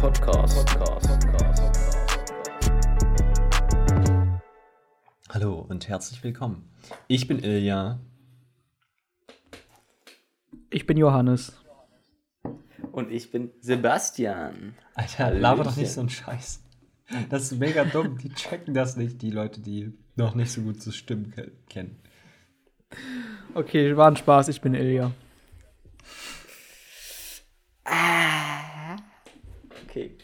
Podcast. Hallo und herzlich willkommen. Ich bin Ilja. Ich bin Johannes. Und ich bin Sebastian. Alter, laber doch nicht so einen Scheiß. Das ist mega dumm. Die checken das nicht, die Leute, die noch nicht so gut zu Stimmen ke- kennen. Okay, war ein Spaß, ich bin Ilja. Okay.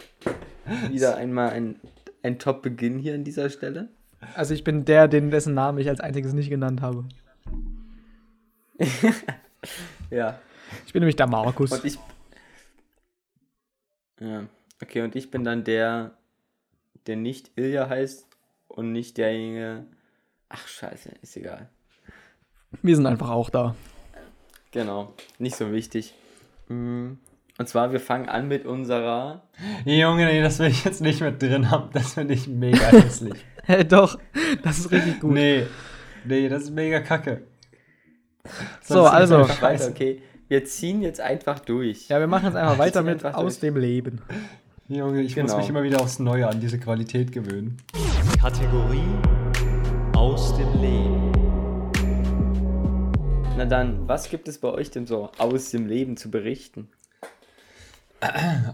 Wieder einmal ein, ein Top-Beginn hier an dieser Stelle. Also ich bin der, den, dessen Namen ich als einziges nicht genannt habe. Ja. Ich bin nämlich der Markus. Und ich. Ja. Okay, und ich bin dann der, der nicht Ilja heißt und nicht derjenige. Ach, scheiße, ist egal. Wir sind einfach auch da. Genau, nicht so wichtig. Mm, Und zwar, wir fangen an mit unserer. Junge, nee, das will ich jetzt nicht mit drin haben. Das finde ich mega hässlich. Hä, doch, das ist richtig gut. nee, nee, das ist mega kacke. So, Sonst ist also- weiter, okay. Wir ziehen jetzt einfach durch. Ja, wir machen jetzt einfach weiter mit einfach aus durch. dem Leben. Junge, ich muss Genau. mich immer wieder aufs Neue an diese Qualität gewöhnen. Kategorie aus dem Leben. Na dann, was gibt es bei euch denn so aus dem Leben zu berichten?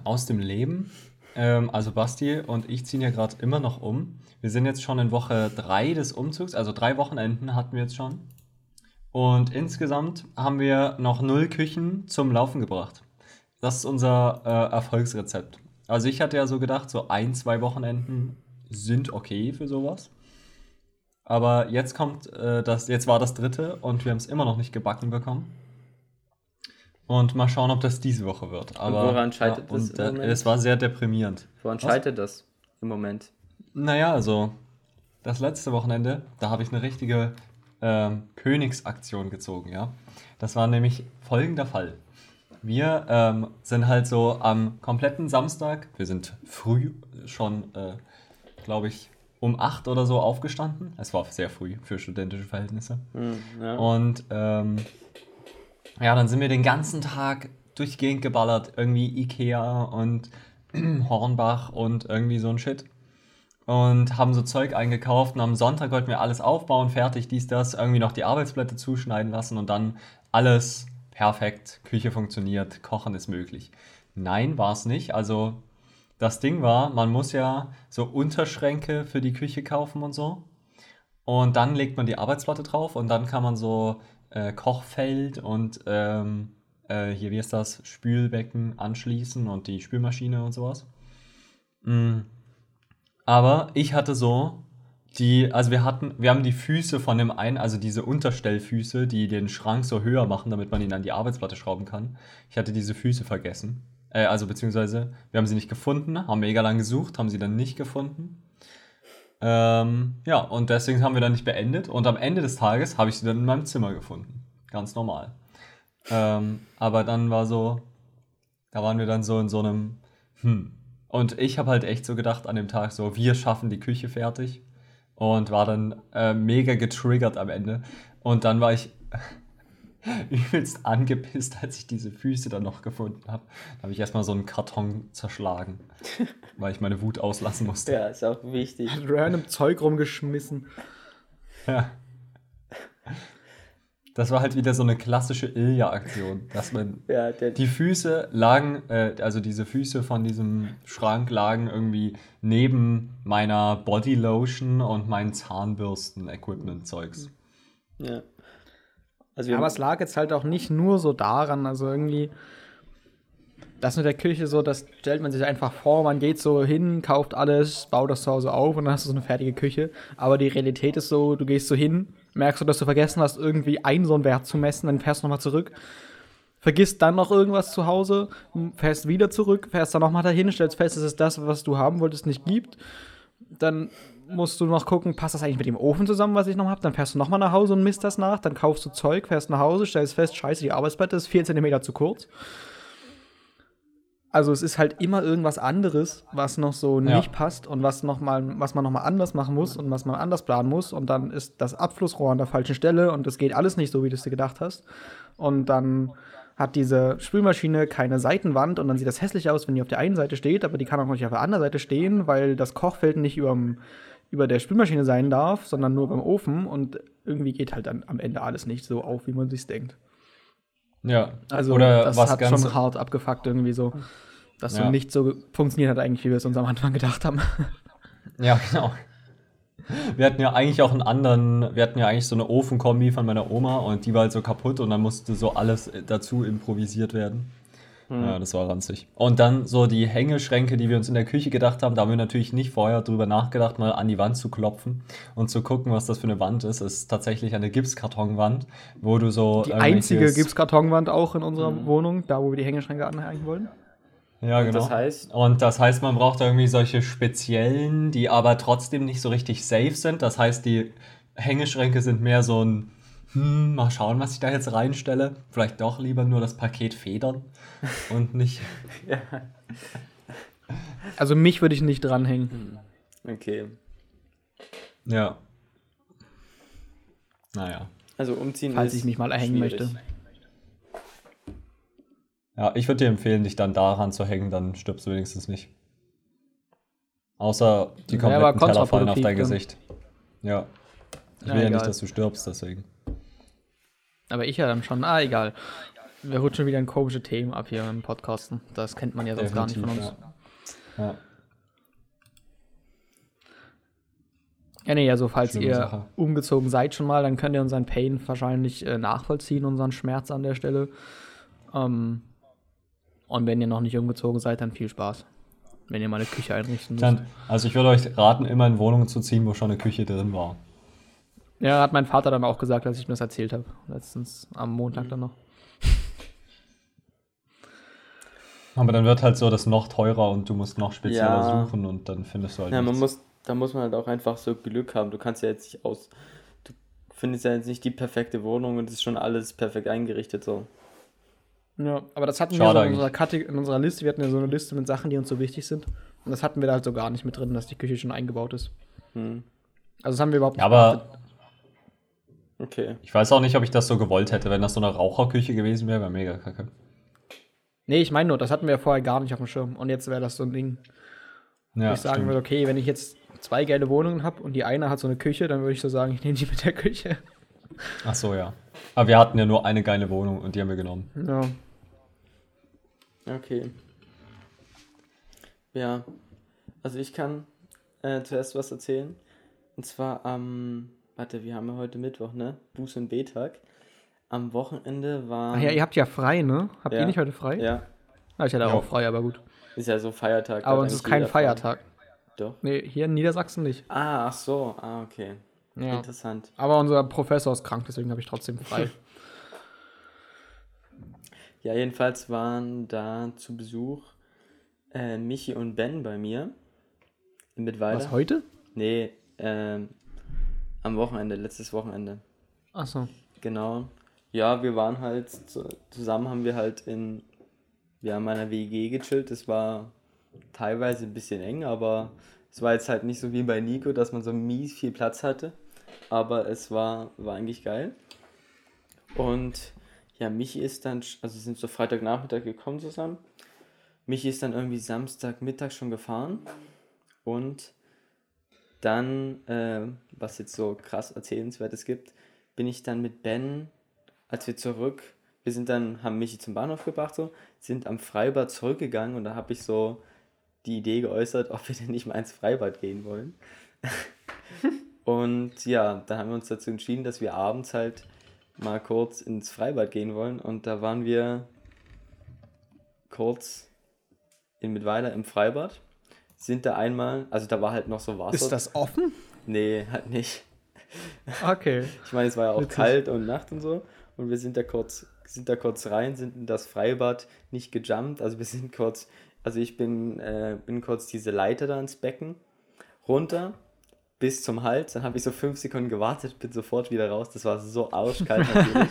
Aus dem Leben. Ähm, also Basti und ich ziehen ja gerade immer noch um. Wir sind jetzt schon in Woche 3 des Umzugs, also drei Wochenenden hatten wir jetzt schon. Und insgesamt haben wir noch null Küchen zum Laufen gebracht. Das ist unser äh, Erfolgsrezept. Also ich hatte ja so gedacht, so ein, zwei Wochenenden sind okay für sowas. Aber jetzt kommt äh, das, jetzt war das dritte und wir haben es immer noch nicht gebacken bekommen. Und mal schauen, ob das diese Woche wird. Aber, woran scheitert das und, im äh, Moment? Es war sehr deprimierend. Woran Was? scheitert das im Moment? Naja, also das letzte Wochenende, da habe ich eine richtige ähm, Königsaktion gezogen, ja. Das war nämlich folgender Fall. Wir ähm, sind halt so am kompletten Samstag, wir sind früh schon, äh, glaube ich, um 8 oder so aufgestanden. Es war sehr früh für studentische Verhältnisse. Hm, ja. Und ähm, ja, dann sind wir den ganzen Tag durch die Gegend geballert. Irgendwie Ikea und Hornbach und irgendwie so ein Shit. Und haben so Zeug eingekauft und am Sonntag wollten wir alles aufbauen, fertig, dies, das, irgendwie noch die Arbeitsblätter zuschneiden lassen und dann alles perfekt, Küche funktioniert, Kochen ist möglich. Nein, war es nicht. Also das Ding war, man muss ja so Unterschränke für die Küche kaufen und so. Und dann legt man die Arbeitsplatte drauf und dann kann man so äh, Kochfeld und ähm, äh, hier, wie ist das, Spülbecken anschließen und die Spülmaschine und sowas. Mm. Aber ich hatte so die, also wir hatten, wir haben die Füße von dem einen, also diese Unterstellfüße, die den Schrank so höher machen, damit man ihn an die Arbeitsplatte schrauben kann. Ich hatte diese Füße vergessen. Äh, also beziehungsweise, wir haben sie nicht gefunden, haben mega lang gesucht, haben sie dann nicht gefunden. Ähm, ja, und deswegen haben wir dann nicht beendet. Und am Ende des Tages habe ich sie dann in meinem Zimmer gefunden. Ganz normal. Ähm, aber dann war so, da waren wir dann so in so einem, hm. Und ich habe halt echt so gedacht an dem Tag so, wir schaffen die Küche fertig. Und war dann äh, mega getriggert am Ende. Und dann war ich übelst angepisst, als ich diese Füße dann noch gefunden habe. Da habe ich erstmal so einen Karton zerschlagen, weil ich meine Wut auslassen musste. ja, ist auch wichtig. Hat random Zeug rumgeschmissen. Ja. Das war halt wieder so eine klassische Ilja-Aktion, dass man Ja, der, die Füße lagen, äh, also diese Füße von diesem Schrank lagen irgendwie neben meiner Bodylotion und meinen Zahnbürsten-Equipment-Zeugs. ja. Also Aber es lag jetzt halt auch nicht nur so daran, also irgendwie. Das mit der Küche so, das stellt man sich einfach vor, man geht so hin, kauft alles, baut das zu Hause auf und dann hast du so eine fertige Küche. Aber die Realität ist so, du gehst so hin, merkst du, dass du vergessen hast, irgendwie einen so einen Wert zu messen, dann fährst du nochmal zurück, vergisst dann noch irgendwas zu Hause, fährst wieder zurück, fährst dann nochmal dahin, stellst fest, dass es das, was du haben wolltest, nicht gibt. Dann musst du noch gucken, passt das eigentlich mit dem Ofen zusammen, was ich noch habe? Dann fährst du nochmal nach Hause und misst das nach, dann kaufst du Zeug, fährst nach Hause, stellst fest, scheiße, die Arbeitsplatte ist 4 cm zu kurz. Also es ist halt immer irgendwas anderes, was noch so Ja. nicht passt und was, noch mal, was man nochmal anders machen muss und was man anders planen muss. Und dann ist das Abflussrohr an der falschen Stelle und das geht alles nicht so, wie du es dir gedacht hast. Und dann hat diese Spülmaschine keine Seitenwand und dann sieht das hässlich aus, wenn die auf der einen Seite steht, aber die kann auch nicht auf der anderen Seite stehen, weil das Kochfeld nicht überm, über der Spülmaschine sein darf, sondern nur beim Ofen und irgendwie geht halt dann am Ende alles nicht so auf, wie man sich denkt. Ja. Also Oder das was hat schon hart abgefuckt irgendwie so, dass so Ja. nicht so funktioniert hat eigentlich, wie wir es uns am Anfang gedacht haben. Ja, genau. Wir hatten ja eigentlich auch einen anderen, wir hatten ja eigentlich so eine Ofenkombi von meiner Oma und die war halt so kaputt und dann musste so alles dazu improvisiert werden. Ja, das war ranzig. Und dann so die Hängeschränke, die wir uns in der Küche gedacht haben, da haben wir natürlich nicht vorher drüber nachgedacht, mal an die Wand zu klopfen und zu gucken, was das für eine Wand ist. Es ist tatsächlich eine Gipskartonwand, wo du so. Die irgendwelches- einzige Gipskartonwand auch in unserer Wohnung, da wo wir die Hängeschränke anhängen wollen. Ja, genau. Das heißt, Und das heißt, man braucht irgendwie solche speziellen, die aber trotzdem nicht so richtig safe sind. Das heißt, die Hängeschränke sind mehr so ein, hm, mal schauen, was ich da jetzt reinstelle. Vielleicht doch lieber nur das Paket Federn und nicht. Also mich würde ich nicht dranhängen. okay. Ja. Naja. Also umziehen Falls ist ich mich mal erhängen schwierig. möchte. Ja, ich würde dir empfehlen, dich dann daran zu hängen, dann stirbst du wenigstens nicht. Außer die Ja, kompletten Teller fallen auf dein. Gesicht. Ja. Ich Ja, will ja egal. nicht, dass du stirbst, deswegen. Aber ich ja dann schon. Ah, egal. Wir rutschen wieder in komische Themen ab hier im Podcasten. Das kennt man ja sonst gar nicht von uns. Ja. ja. Ja, nee, also falls Schlimme ihr Sache. umgezogen seid schon mal, dann könnt ihr unseren Pain wahrscheinlich äh, nachvollziehen, unseren Schmerz an der Stelle. Ähm, und wenn ihr noch nicht umgezogen seid, dann viel Spaß. Wenn ihr mal eine Küche einrichten müsst. Dann, also ich würde euch raten, immer in Wohnungen zu ziehen, wo schon eine Küche drin war. Ja, hat mein Vater dann auch gesagt, als ich mir das erzählt habe. Letztens am Montag dann noch. Aber dann wird halt so das noch teurer und du musst noch spezieller Ja. suchen und dann findest du halt Ja, man nichts. muss, da muss man halt auch einfach so Glück haben. Du kannst ja jetzt nicht aus. Du findest ja jetzt nicht die perfekte Wohnung und es ist schon alles perfekt eingerichtet so. Ja, aber das hatten Schade wir so in unserer, Kate in unserer Liste. Wir hatten ja so eine Liste mit Sachen, die uns so wichtig sind. Und das hatten wir da halt so gar nicht mit drin, dass die Küche schon eingebaut ist. Hm. Also das haben wir überhaupt Ja, aber Okay. ich weiß auch nicht, ob ich das so gewollt hätte. Wenn das so eine Raucherküche gewesen wäre, wäre mega kacke. Nee, ich meine nur, das hatten wir vorher gar nicht auf dem Schirm. Und jetzt wäre das so ein Ding, wo Ja, ich sagen stimmt. würde, okay, wenn ich jetzt zwei geile Wohnungen habe und die eine hat so eine Küche, dann würde ich so sagen, ich nehme die mit der Küche. Ach so, ja. Aber wir hatten ja nur eine geile Wohnung und die haben wir genommen. Ja. Okay. Ja. Also ich kann äh, zuerst was erzählen. Und zwar am, warte, wir haben ja heute Mittwoch, ne? Buß- und B-Tag. Am Wochenende war. Ach ja, ihr habt ja frei, ne? Habt Ja. ihr nicht heute frei? Ja, Ah, ich hatte Ja. auch frei, aber gut. ist ja so Feiertag. Aber uns ist kein jeder frei. Feiertag. Doch. Nee, hier in Niedersachsen nicht. Ah, ach so. Ah, okay. Ja. Interessant. Aber unser Professor ist krank, deswegen habe ich trotzdem frei. Ja, jedenfalls waren da zu Besuch äh, Michi und Ben bei mir. In Mittweida. Was, heute? Nee, ähm, am Wochenende, letztes Wochenende. Achso. Genau. Ja, wir waren halt zu, zusammen, haben wir halt in ja, meiner WG gechillt. Es war teilweise ein bisschen eng, aber es war jetzt halt nicht so wie bei Nico, dass man so mies viel Platz hatte. Aber es war, war eigentlich geil. Und ja, Michi ist dann, also sind so Freitagnachmittag gekommen zusammen. Michi ist dann irgendwie Samstagmittag schon gefahren. Und dann, äh, was jetzt so krass Erzählenswertes gibt, bin ich dann mit Ben, als wir zurück, wir sind dann, haben Michi zum Bahnhof gebracht, so, sind am Freibad zurückgegangen und da habe ich so die Idee geäußert, ob wir denn nicht mal ins Freibad gehen wollen. und ja, dann haben wir uns dazu entschieden, dass wir abends halt mal kurz ins Freibad gehen wollen und da waren wir kurz in Mittweida im Freibad, sind da einmal, also da war halt noch so Wasser. Ist das offen? Nee, halt nicht. Okay. Ich meine, es war ja auch Witzig. kalt und Nacht und so. Und wir sind da kurz, sind da kurz rein, sind in das Freibad nicht gejumpt. Also wir sind kurz, also ich bin, äh, bin kurz diese Leiter da ins Becken runter bis zum Hals. Dann habe ich so fünf Sekunden gewartet, bin sofort wieder raus. Das war so arschkalt natürlich.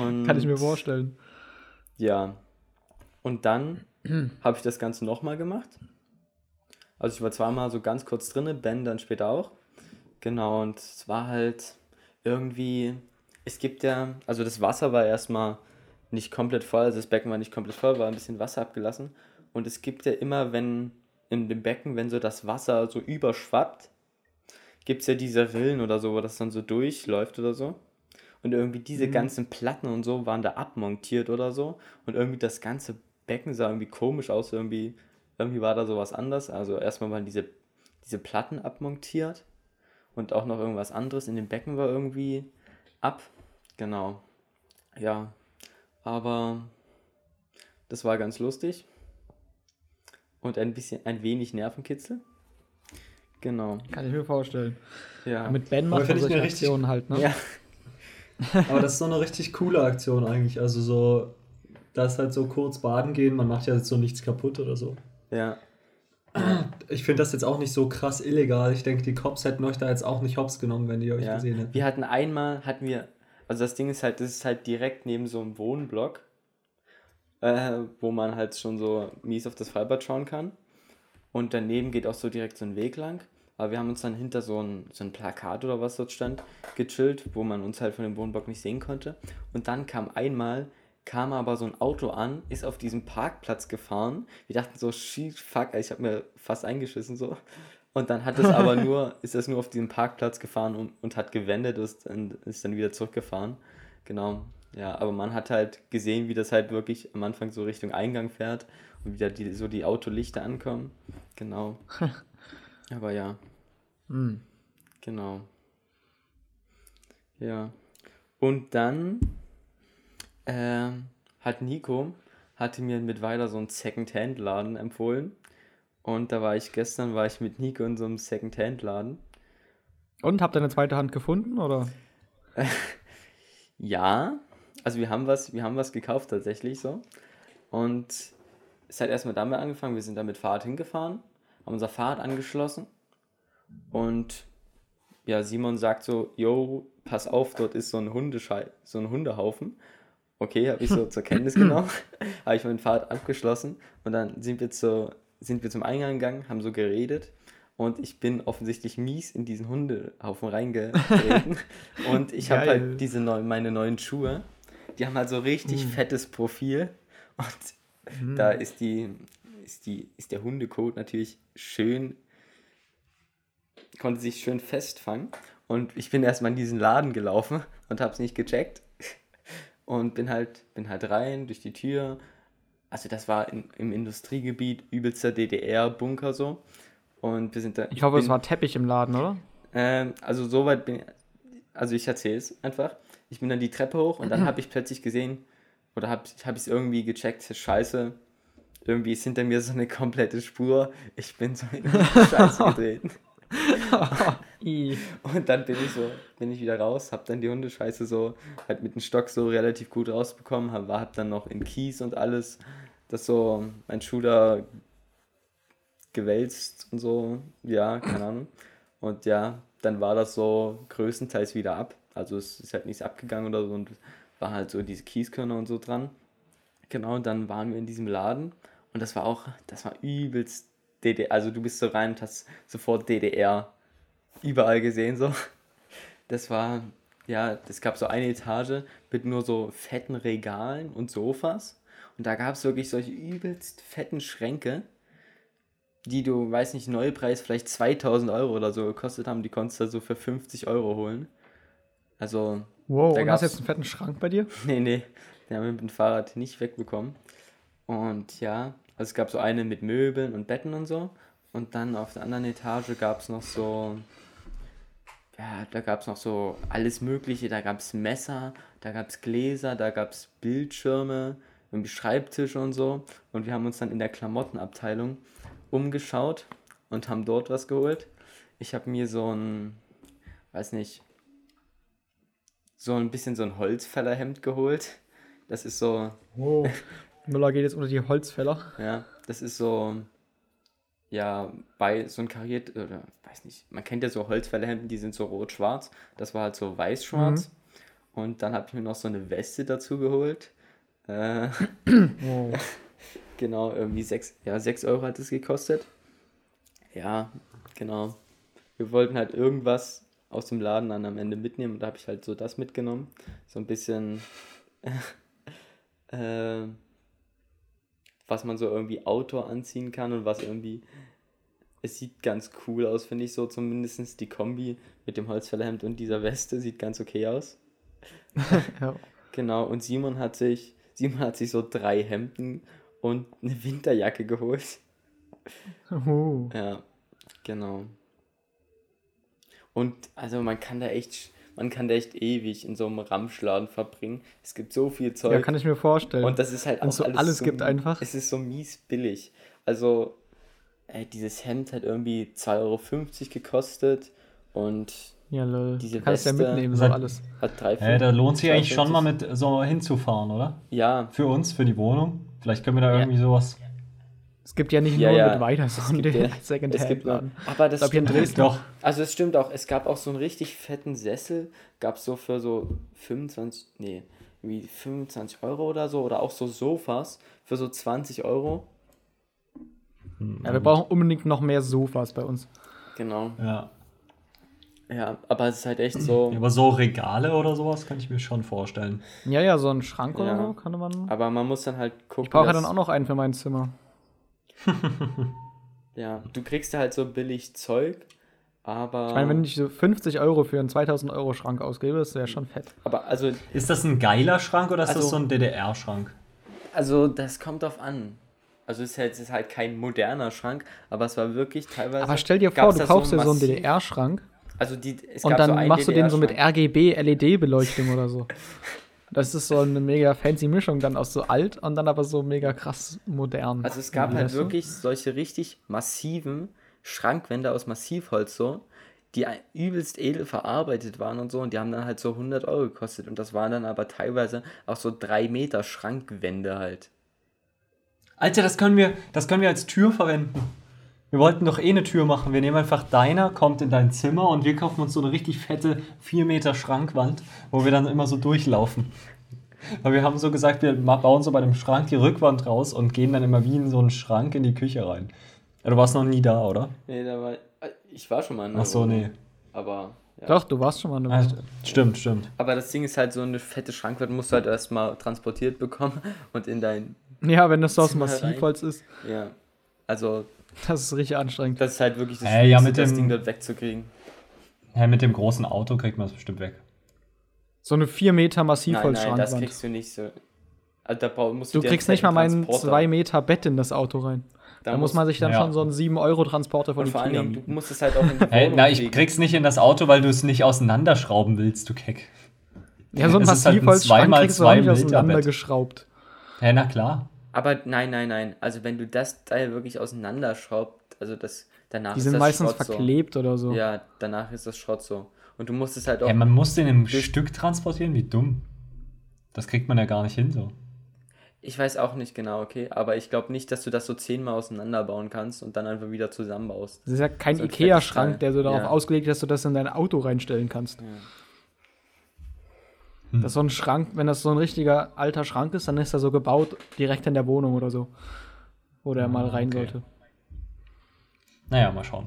Und Kann ich mir vorstellen. ja. Und dann habe ich das Ganze nochmal gemacht. Also ich war zweimal so ganz kurz drinne, Ben dann später auch. Genau, und es war halt irgendwie, es gibt ja, also das Wasser war erstmal nicht komplett voll, also das Becken war nicht komplett voll, war ein bisschen Wasser abgelassen. Und es gibt ja immer, wenn in dem Becken, wenn so das Wasser so überschwappt, gibt es ja diese Rillen oder so, wo das dann so durchläuft oder so. Und irgendwie diese ganzen Platten und so waren da abmontiert oder so. Und irgendwie das ganze Becken sah irgendwie komisch aus. Irgendwie, irgendwie war da sowas anders. Also erstmal waren diese, diese Platten abmontiert. Und auch noch irgendwas anderes in dem Becken war irgendwie ab. Genau. Ja. Aber das war ganz lustig. Und ein bisschen, ein wenig Nervenkitzel. Genau. Kann ich mir vorstellen. Ja. Mit Ben Aber macht man solche Aktionen halt, ne? ja. Aber das ist so eine richtig coole Aktion eigentlich. Also so, das halt so kurz baden gehen, man macht ja jetzt so nichts kaputt oder so. Ja. Ich finde das jetzt auch nicht so krass illegal. Ich denke, die Cops hätten euch da jetzt auch nicht hops genommen, wenn die euch Ja. gesehen hätten. Wir hatten einmal, hatten wir, also das Ding ist halt, das ist halt direkt neben so einem Wohnblock, äh, wo man halt schon so mies auf das Freibad schauen kann. Und daneben geht auch so direkt so ein Weg lang. Aber wir haben uns dann hinter so ein, so ein Plakat oder was dort stand, gechillt, wo man uns halt von dem Wohnblock nicht sehen konnte. Und dann kam einmal, kam aber so ein Auto an, ist auf diesem Parkplatz gefahren. Wir dachten so, shit, fuck, ich habe mir fast eingeschissen so. Und dann hat es aber nur, ist es nur auf diesem Parkplatz gefahren und, und hat gewendet ist, und ist dann wieder zurückgefahren. Genau. Ja, aber man hat halt gesehen, wie das halt wirklich am Anfang so Richtung Eingang fährt und wieder die, so die Autolichter ankommen. Genau. aber ja, Hm. genau. Ja. Und dann ähm, hat Nico, hatte mir mit weiter so einen Second-Hand-Laden empfohlen. Und da war ich gestern, war ich mit Nico in so einem Second-Hand-Laden. Und habt ihr eine zweite Hand gefunden, oder? Ja, also wir haben was, wir haben was gekauft tatsächlich so. Und es hat erstmal damit angefangen, wir sind da mit Fahrrad hingefahren, haben unser Fahrrad angeschlossen und ja, Simon sagt so, yo, pass auf, dort ist so ein Hundeschei so ein Hundehaufen. Okay, habe ich so zur Kenntnis genommen, habe ich mein Fahrrad abgeschlossen und dann sind wir, zu, sind wir zum Eingang gegangen, haben so geredet und ich bin offensichtlich mies in diesen Hundehaufen reingetreten. Und ich habe halt diese neu, meine neuen Schuhe, die haben halt so richtig fettes Profil und da ist die, ist die, ist der Hundekot natürlich schön, konnte sich schön festfangen und ich bin erstmal in diesen Laden gelaufen und habe es nicht gecheckt und bin halt, bin halt rein durch die Tür. Also das war in, im Industriegebiet übelster DDR-Bunker so. Und wir sind da. Ich hoffe, es bin- war Teppich im Laden, oder? ähm, also soweit bin also ich erzähle es einfach. Ich bin dann die Treppe hoch und dann habe ich plötzlich gesehen, oder habe hab ich es irgendwie gecheckt, scheiße, irgendwie ist hinter mir so eine komplette Spur. Ich bin so in die Scheiße getreten. Und dann bin ich so, bin ich wieder raus, hab dann die Hundescheiße so halt mit dem Stock so relativ gut rausbekommen, hab, hab dann noch in Kies und alles, das so mein Schuh da gewälzt und so, ja, keine Ahnung. Und ja, dann war das so größtenteils wieder ab. Also es ist halt nichts abgegangen oder so und war halt so diese Kieskörner und so dran. Genau, und dann waren wir in diesem Laden und das war auch, das war übelst DDR, also du bist so rein und hast sofort DDR überall gesehen so. Das war, ja, es gab so eine Etage mit nur so fetten Regalen und Sofas und da gab es wirklich solche übelst fetten Schränke, die du, weiß nicht, Neupreis vielleicht 2000 Euro oder so gekostet haben, die konntest du so für 50 Euro holen. Also, Wow, Da und hast du jetzt einen fetten Schrank bei dir? Nee, nee, den haben wir mit dem Fahrrad nicht wegbekommen. Und ja, also es gab so eine mit Möbeln und Betten und so. Und dann auf der anderen Etage gab es noch so, ja, da gab es noch so alles Mögliche. Da gab es Messer, da gab es Gläser, da gab es Bildschirme, irgendwie Schreibtische und so. Und wir haben uns dann in der Klamottenabteilung umgeschaut und haben dort was geholt. Ich habe mir so ein, weiß nicht, so ein bisschen so ein Holzfällerhemd geholt. Das ist so, Wow. Müller geht jetzt unter die Holzfäller. ja, das ist so, ja, bei so ein kariert, oder weiß nicht, man kennt ja so Holzfällerhemden, die sind so rot-schwarz. Das war halt so weiß-schwarz. Und dann habe ich mir noch so eine Weste dazu geholt. Äh, Wow. genau, irgendwie 6, ja, 6 Euro hat es gekostet. Ja, genau. Wir wollten halt irgendwas aus dem Laden dann am Ende mitnehmen und da habe ich halt so das mitgenommen. So ein bisschen äh, was man so irgendwie Outdoor anziehen kann und was irgendwie. Es sieht ganz cool aus, finde ich so. Zumindest die Kombi mit dem Holzfällerhemd und dieser Weste sieht ganz okay aus. Ja. Genau, und Simon hat sich, Simon hat sich so drei Hemden und eine Winterjacke geholt. Uh. Ja, genau. Und also man kann da echt, man kann da echt ewig in so einem Ramschladen verbringen. Es gibt so viel Zeug. Ja, kann ich mir vorstellen. und das ist halt auch so alles gibt einfach. Es ist so mies billig. Also, ey, dieses Hemd hat irgendwie 2,50 Euro gekostet und ja, lol. diese Du kannst ja Weste- mitnehmen, so alles. hat 3 Hä, da lohnt sich eigentlich schon mal mit so hinzufahren, oder? Ja, Für uns, für die Wohnung. Vielleicht können wir da Ja. irgendwie sowas. Es gibt ja nicht Ja, nur ja. mit weiter, es sondern gibt, den ja, es gibt noch, aber das in stimmt- Dresden- Doch. Also es stimmt auch, es gab auch so einen richtig fetten Sessel, gab es so für so 25, nee, wie 25 Euro oder so, oder auch so Sofas für so 20 Euro. Ja, wir brauchen unbedingt noch mehr Sofas bei uns. Genau. Ja. Ja, aber es ist halt echt so, Aber so Regale oder sowas kann ich mir schon vorstellen. Ja, ja, so ein Schrank oder Ja. so kann man. aber man muss dann halt gucken, Ich brauche ja dann auch noch einen für mein Zimmer. ja, du kriegst da halt so billig Zeug, aber, Ich meine, wenn ich so 50 Euro für einen 2000 Euro Schrank ausgebe, ist ja schon fett. aber also, Ist das ein geiler Schrank oder ist das Also- so ein DDR-Schrank? also das kommt drauf an. Also es ist, halt, es ist halt kein moderner Schrank, aber es war wirklich teilweise. Aber stell dir vor, du kaufst dir so einen DDR-Schrank Also die, es und dann so einen machst du den so mit. RGB-LED-Beleuchtung oder so. Das ist so eine mega fancy Mischung dann aus so alt und dann aber so mega krass modern. Also es gab halt wirklich solche richtig massiven Schrankwände aus Massivholz so, die übelst edel verarbeitet waren und so und die haben dann halt so 100 Euro gekostet und das waren dann aber teilweise auch so 3 Meter Schrankwände halt. Alter, das können wir, das können wir als Tür verwenden. Wir wollten doch eh eine Tür machen. Wir nehmen einfach deiner, kommt in dein Zimmer und wir kaufen uns so eine richtig fette 4 Meter Schrankwand, wo wir dann immer so durchlaufen. Weil wir haben so gesagt, wir bauen so bei dem Schrank die Rückwand raus und gehen dann immer wie in so einen Schrank in die Küche rein. Ja, du warst noch nie da, oder? Nee, da war äh, ich war schon mal in der Ach so, Wohnung, nee. Aber ja. Doch, du warst schon mal Ah, eine st- stimmt, stimmt. Aber das Ding ist halt so eine fette Schrankwand musst du halt erstmal transportiert bekommen und in dein Ja, wenn das so aus Massivholz ist, ja. Also, das ist richtig anstrengend. das ist halt wirklich das Äh, ja, Schwierigste, mit das dem- Ding dort wegzukriegen. Ja, mit dem großen Auto kriegt man es bestimmt weg. So eine 4 Meter Nein, nein, das Massivholz-Schrankwand. kriegst du nicht so. Also da musst Du einen kriegst nicht mal meinen Transporter- 2 Meter Bett in das Auto rein. Da, muss man sich dann ja. schon so einen 7-Euro-Transporter von Und vor allen Ikea Dingen, du musst es halt auch in die Hey, Wohnung na, ich kriegen. krieg's nicht in das Auto, weil du es nicht auseinanderschrauben willst, du Keck. Ja, so ein es ist halt ein Massivholz-Schrank 2x2 kriegst du auch nicht Meter Bett. auseinandergeschraubt. Hä, na klar. Aber nein, nein, nein. Also wenn du das Teil wirklich auseinanderschraubt, also das danach Die ist sind das meistens Schrott verklebt oder so. so. Ja, danach ist das Schrott so. Und du musst es halt auch. Ey, man muss den im Stück transportieren, wie dumm. Das kriegt man ja gar nicht hin so. ich weiß auch nicht genau, okay, aber ich glaube nicht, dass du das so zehnmal auseinanderbauen kannst und dann einfach wieder zusammenbaust. Das ist ja kein So ein Ikea-Schrank, der so darauf Ja. ausgelegt ist, dass du das in dein Auto reinstellen kannst. Das ist so ein Schrank, wenn das so ein richtiger alter Schrank ist, dann ist er so gebaut direkt in der Wohnung oder so. Wo der mal rein okay. sollte. Naja, mal schauen.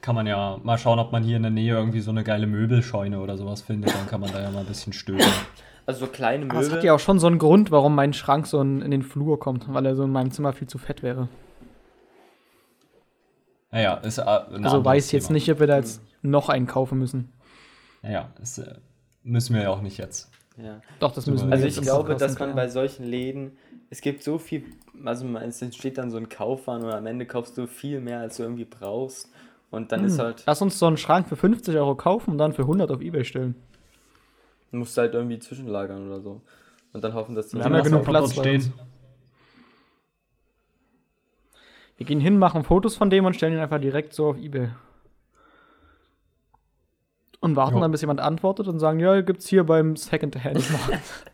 Kann man ja mal schauen, ob man hier in der Nähe irgendwie so eine geile Möbelscheune oder sowas findet. Dann kann man da ja mal ein bisschen stöbern. Also so kleine Aber es Möbel. hat ja auch schon so einen Grund, warum mein Schrank so in, in den Flur kommt, weil er so in meinem Zimmer viel zu fett wäre. Naja, ist äh, ein Also weiß ich jetzt Thema. nicht, ob wir da jetzt noch einen kaufen müssen. Naja, das äh, müssen wir ja auch nicht jetzt. Ja. Doch, das Also müssen wir Also ich glaube, Podcast dass man bei solchen Läden, es gibt so viel, also man- es entsteht dann so ein Kaufwahn und am Ende kaufst du viel mehr, als du irgendwie brauchst. Und dann Hm. ist halt, Lass uns so einen Schrank für 50 Euro kaufen und dann für 100 auf Ebay stellen. musst du halt irgendwie zwischenlagern oder so. Und dann hoffen, dass die Wir haben ja genug Platz uns. Wir gehen hin, machen Fotos von dem und stellen ihn einfach direkt so auf Ebay. Und warten Jo. dann, bis jemand antwortet und sagen, ja, gibt's hier beim Second-Hand-Markt.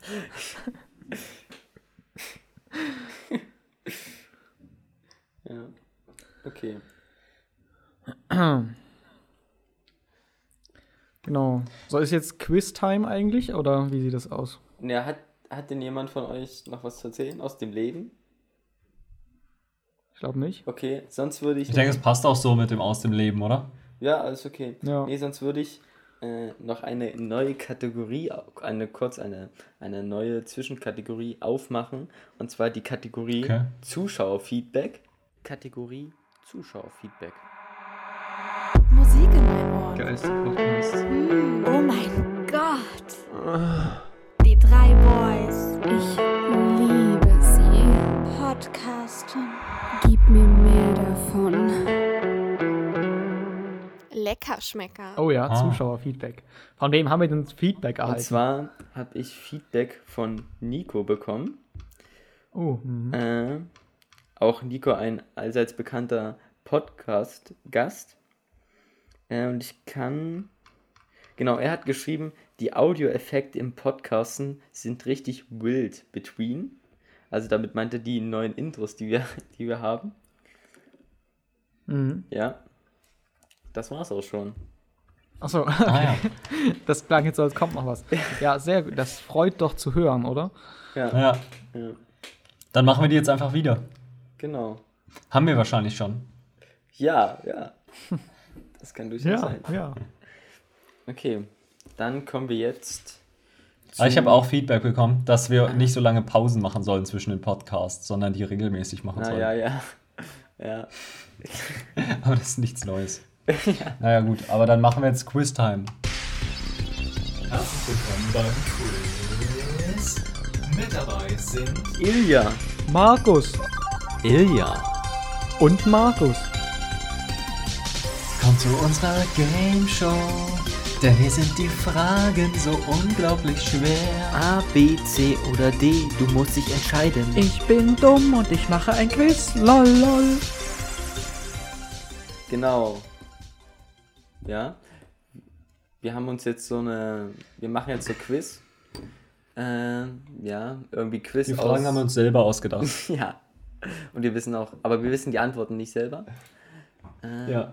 Ja. Okay. genau. So, ist jetzt Quiz-Time eigentlich oder wie sieht das aus? Ja, hat, hat denn jemand von euch noch was zu erzählen aus dem Leben? Ich glaube nicht. Okay, sonst würde ich. Ich denke, es passt auch so mit dem Aus dem Leben, oder? ja, alles okay. Ja. Nee, sonst würde ich äh, noch eine neue Kategorie, eine kurz eine, eine neue Zwischenkategorie aufmachen. Und zwar die Kategorie Okay. Zuschauerfeedback. Kategorie Zuschauerfeedback. Musik in mein Ohr. Geilste Podcast. Hm, oh mein Gott. Die drei Boys. Ich liebe sie. Podcasten. Gib mir mehr davon. Leckerschmecker. Oh ja, Ah. Zuschauerfeedback. Von wem haben wir denn Feedback Und erhalten? zwar habe ich Feedback von Nico bekommen. oh, mhm. Äh, auch Nico, ein allseits bekannter Podcast-Gast. Äh, und ich kann. Genau, er hat geschrieben, die Audioeffekte im Podcasten sind richtig wild between. Also damit meinte er die neuen Intros, die wir, die wir haben. Mhm. Ja. Das war's auch schon. Achso, Ah ja. das klang jetzt so, als kommt noch was. Ja, sehr gut. Das freut doch zu hören, oder? Ja, ja. ja. Dann machen wir die jetzt einfach wieder. genau. Haben wir wahrscheinlich schon. Ja, ja. Das kann durchaus Ja, sein. ja. Okay, dann kommen wir jetzt. Aber ich habe auch Feedback bekommen, dass wir nicht so lange Pausen machen sollen zwischen den Podcasts, sondern die regelmäßig machen Na sollen. ja, ja. Ja. Aber das ist nichts Neues. Naja, gut, aber dann machen wir jetzt Quiz-Time. Herzlich willkommen beim Quiz. Mit dabei sind Ilja. Markus Ilja. und Markus. Kommt zu unserer Game Show, denn hier sind die Fragen so unglaublich schwer. A, B, C oder D, du musst dich entscheiden. Ich bin dumm und ich mache ein Quiz. Lol, lol. Genau. Ja. Wir haben uns jetzt so eine. Wir machen jetzt so Quiz. Äh, ja, irgendwie Quiz Die Fragen haben wir uns selber ausgedacht. Ja. Und wir wissen auch, aber wir wissen die Antworten nicht selber. ja.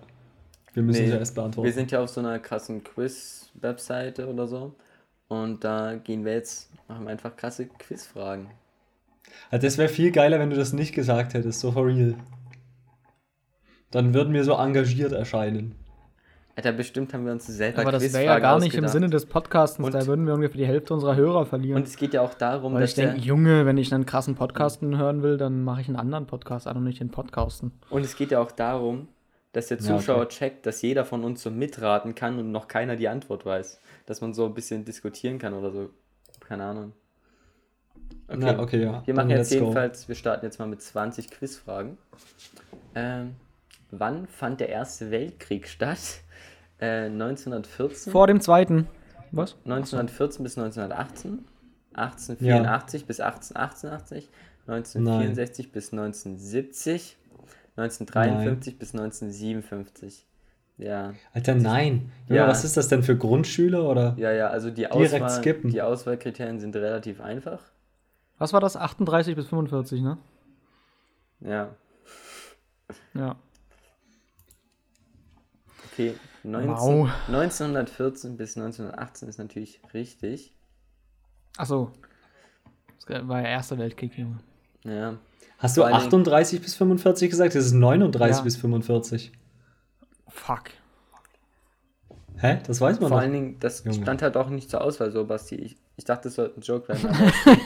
Wir müssen Nee, sie erst beantworten. Wir sind ja auf so einer krassen Quiz-Webseite oder so. Und da gehen wir jetzt, machen wir einfach krasse Quizfragen. Also das wäre viel geiler, wenn du das nicht gesagt hättest, so for real. Dann würden wir so engagiert erscheinen. Alter, bestimmt haben wir uns selber Aber das wäre ja gar nicht im. Sinne des Podcastens. Und- Da würden wir ungefähr die Hälfte unserer Hörer verlieren. Und es geht ja auch darum, Weil dass ich denke, der, Junge, wenn ich einen krassen Podcasten hören will, dann mache ich einen anderen Podcast an und nicht den Podcasten. Und es geht ja auch darum, dass der Ja, Zuschauer okay. checkt, dass jeder von uns so mitraten kann und noch keiner die Antwort weiß. Dass man so ein bisschen diskutieren kann oder so. Keine Ahnung. Okay, Na, okay, ja. Wir Dann machen jetzt let's go. jedenfalls, wir starten jetzt mal mit 20 Quizfragen. Ähm, wann fand der Erste Weltkrieg statt? Äh, 1914? Vor dem zweiten. Was? 1914 bis 1918? 1884 bis 1888? 1964 bis 1970? 1953 bis 1957? Ja, Alter, nein. Ja. Ja. Was ist das denn für Grundschüler oder? ja, ja, also die, Direkt Auswahl, skippen. die Auswahlkriterien sind relativ einfach. Was war das? 38 bis 45, ne? Ja, Ja. Okay. 19, Wow. 1914 bis 1918 ist natürlich richtig. Achso. Das war ja Erster Weltkrieg, Junge. Ja, Hast du Vor allen Dingen- 38 bis 45 gesagt? Das ist 39 Ja. bis 45. Fuck. Hä? Das weiß man vor doch. allen Dingen, das Junge. stand halt auch nicht zur Auswahl so, Basti. Ich, ich dachte, das sollte ein Joke werden. Aber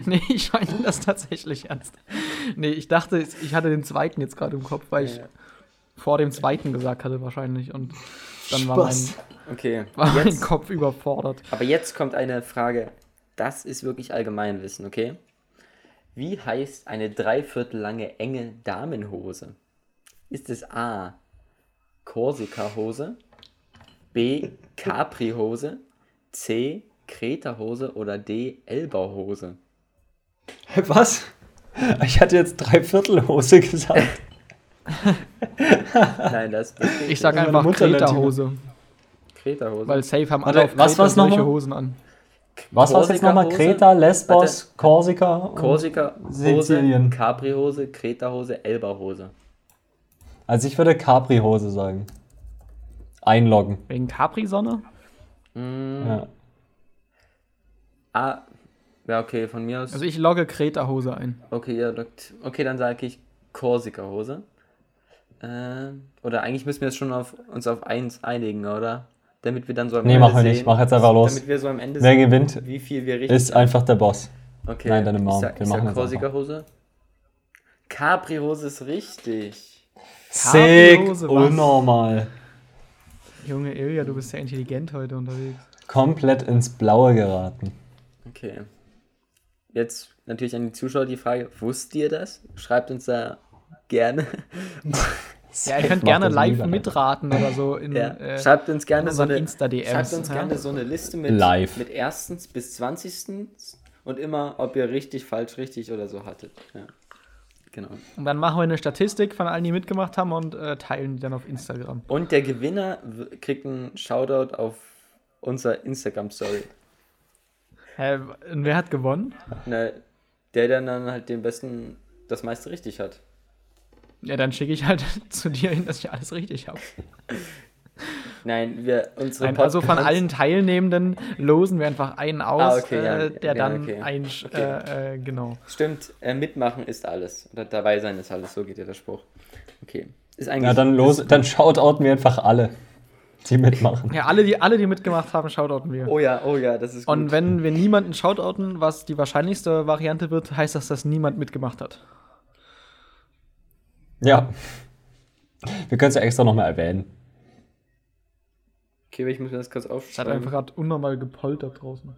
nee, ich meine das tatsächlich ernst. Nee, ich dachte, ich hatte den zweiten jetzt gerade im Kopf, weil ich Ja. Vor dem zweiten gesagt hatte wahrscheinlich. Und dann war mein, okay, war mein jetzt, Kopf überfordert. aber jetzt kommt eine Frage. Das ist wirklich Allgemeinwissen, okay? Wie heißt eine dreiviertel lange enge Damenhose? Ist es A. Korsika-Hose? B. Capri-Hose? C. Kreta-Hose oder D. Elbauhose? Was? Ich hatte jetzt Dreiviertelhose gesagt. Nein, das ist Ich sag einfach Kreta-Hose. Kreta-Hose. Weil safe haben Warte, alle auf was Kreta solche mal? Hosen an. Was war's jetzt nochmal? Kreta, Lesbos, Korsika? und- Korsika-Hose, Sizilien. Capri-Hose, Kreta-Hose, Elba-Hose. Also ich würde Capri-Hose sagen. Einloggen. Wegen Capri-Sonne? Ja. Ah, ja, okay, von mir aus. Also ich logge Kreta-Hose ein. okay, ja, lockt- okay, dann sage ich Korsika-Hose. Äh, oder eigentlich müssen wir jetzt schon auf, uns auf eins einigen, oder? Damit wir dann so am Nee, Ende machen wir nicht. sehen- Mach jetzt einfach los. Damit wir so am Ende Wer sehen, gewinnt, wie viel wir richtig ist einfach der Boss. Okay. Nein, deine Mom. Ich sag, Wir ich sag das Korsika-Hose. Capri-Hose ist richtig. Sick, Capri-Hose, was? unnormal. Junge Ilja, du bist sehr intelligent heute unterwegs. Komplett ins Blaue geraten. Okay. Jetzt natürlich an die Zuschauer die Frage, wusstet ihr das? Schreibt uns da gerne. Ja, ihr könnt gerne live lieber. mitraten oder so in, Ja. äh, schreibt uns gerne in so unseren eine, Insta-DMs, schreibt uns ja? gerne so eine Liste mit, Live. mit erstens bis zwanzigstens und immer, ob ihr richtig, falsch, richtig oder so hattet. Ja. Genau. Und dann machen wir eine Statistik von allen, die mitgemacht haben und äh, teilen die dann auf Instagram. Und der Gewinner kriegt einen Shoutout auf unser Instagram-Story. Hä, und wer hat gewonnen? Ne, der der dann halt den besten, das meiste richtig hat. Ja, dann schicke ich halt zu dir hin, dass ich alles richtig habe. Nein, wir unsere Nein, also von allen Teilnehmenden losen wir einfach einen aus, Ah, okay, ja, äh, der ja, dann okay. ein, Okay. äh, äh, genau. Stimmt, äh, mitmachen ist alles. Oder dabei sein ist alles, so geht ja der Spruch. Okay. Ist eigentlich. Ja, dann los, dann shoutouten wir einfach alle, die mitmachen. Ja, alle, die, alle, die mitgemacht haben, shoutouten wir. Oh ja, oh ja, das ist gut. Und wenn wir niemanden shoutouten, was die wahrscheinlichste Variante wird, heißt das, dass niemand mitgemacht hat. Ja. Wir können es ja extra nochmal erwähnen. okay, aber ich muss mir das kurz Es hat aufschreiben. einfach gerade unnormal gepoltert draußen.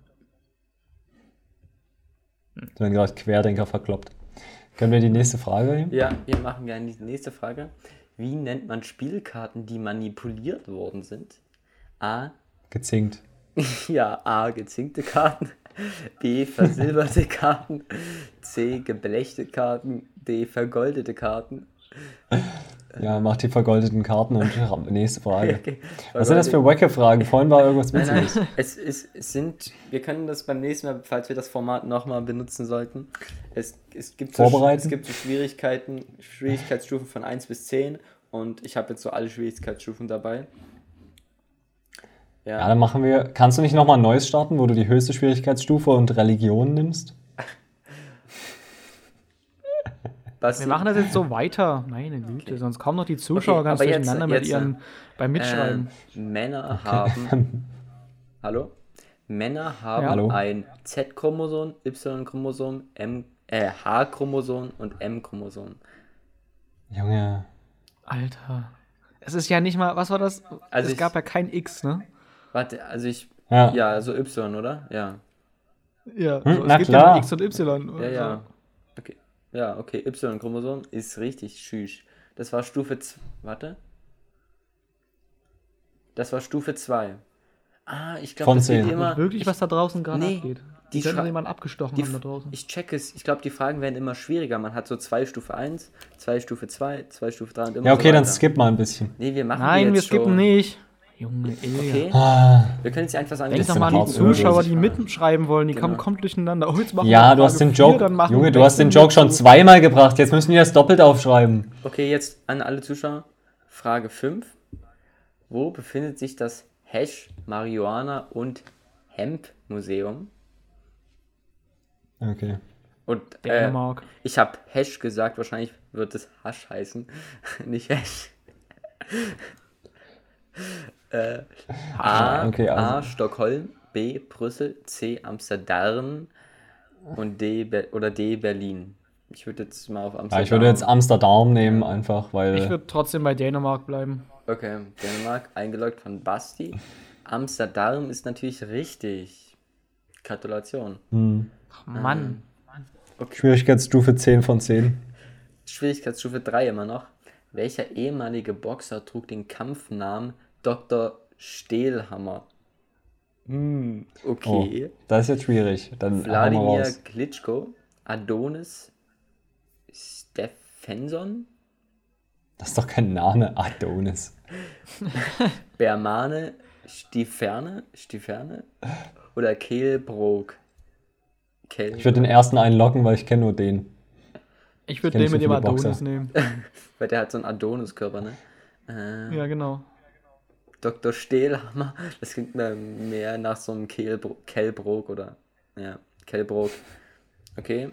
Da werden gerade Querdenker verkloppt. Können wir die nächste Frage nehmen? Ja, wir machen gerne die nächste Frage. Wie nennt man Spielkarten, die manipuliert worden sind? A. Gezinkt. Ja, A. Gezinkte Karten. B. Versilberte Karten. C. Geblechte Karten. D. Vergoldete Karten. Ja, mach die vergoldeten Karten und nächste Frage. Okay. Was sind das für wacke Fragen? Vorhin war irgendwas Nein, nein, Witziges. es, es sind, wir können das beim nächsten Mal, falls wir das Format nochmal benutzen sollten, es, es, gibt so, es gibt so Schwierigkeiten, Schwierigkeitsstufen von 1 bis 10 und ich habe jetzt so alle Schwierigkeitsstufen dabei. Ja, dann machen wir. Kannst du nicht nochmal ein neues starten, wo du die höchste Schwierigkeitsstufe und Religion nimmst? Was Wir machen das jetzt so weiter. Meine Güte, sonst kommen noch die Zuschauer Okay, ganz jetzt- durcheinander jetzt, mit ihren beim Mitschreiben. äh, Männer haben. Hallo? Männer haben Ja. Hallo? ein Z-Chromosom, Y-Chromosom, M, äh, H-Chromosom und M-Chromosom. Junge. Alter. Es ist ja nicht mal, was war das? Also es ich- gab ja kein X, ne? Warte, also ich. Ja. Ja, also Y, oder? Ja. Ja, Hm, so, es gibt ja klar. nur X und Y. Ja, oder ja. Okay. Ja, okay. Y-Chromosom ist richtig schüch. Das war Stufe 2. Warte. Das war Stufe 2. Ah, ich glaube, Von das geht zehn. immer. So. Wirklich, was da draußen gerade Nee, abgeht. die könnten schrei- jemanden abgestochen Die, haben da draußen. ich check es. Ich glaube, die Fragen werden immer schwieriger. Man hat so zwei Stufe 1, zwei Stufe 2, zwei Stufe 3 und immer Ja, so okay, dann weiter. skip mal ein bisschen. Nee, wir machen die Nein, wir jetzt skippen schon. nicht. Junge, Ilja. Okay, Ah, wir können jetzt einfach sagen, Denk doch mal an die Zuschauer, die mitschreiben wollen. Die Genau. kommen komplett durcheinander. Oh, jetzt machen Ja, wir du hast den vier, Joke. dann machen Junge, du hast den Joke schon zweimal gebracht. Jetzt müssen wir das doppelt aufschreiben. Okay, jetzt an alle Zuschauer. Frage 5. Wo befindet sich das Hash, Marihuana und Hemp Museum? Okay. Und äh, ich habe Hash gesagt, wahrscheinlich wird es Hasch heißen, nicht Hash. Äh, A, Okay, also- A, Stockholm, B, Brüssel, C, Amsterdam und D, Be oder D, Berlin. Ich würde jetzt mal auf Amsterdam. Ja, ich würde jetzt Amsterdam nehmen, einfach, weil. Ich würde trotzdem bei Dänemark bleiben. Okay, Dänemark eingeloggt von Basti. Amsterdam ist natürlich richtig. Gratulation. hm, Ach, Mann. Schwierigkeitsstufe 10 von 10. Schwierigkeitsstufe 3 immer noch. Welcher ehemalige Boxer trug den Kampfnamen Dr. Stehlhammer? Hm, Oh, okay. das ist jetzt schwierig. Dann Wladimir. Klitschko, Adonis Stephenson, Das ist doch kein Name. Adonis. Bermane Stiferne, Stiferne oder Kehlbrook? Kel Ich würde den ersten einloggen, weil ich kenne nur den. Ich würde den mit dem viele Boxer. Adonis nehmen. Weil der hat so einen Adonis-Körper, ne? Äh, Ja, genau. Dr. Stehlhammer, das klingt mir mehr nach so einem Kehlbro Kellbrook oder. Ja, Kellbrook. Okay.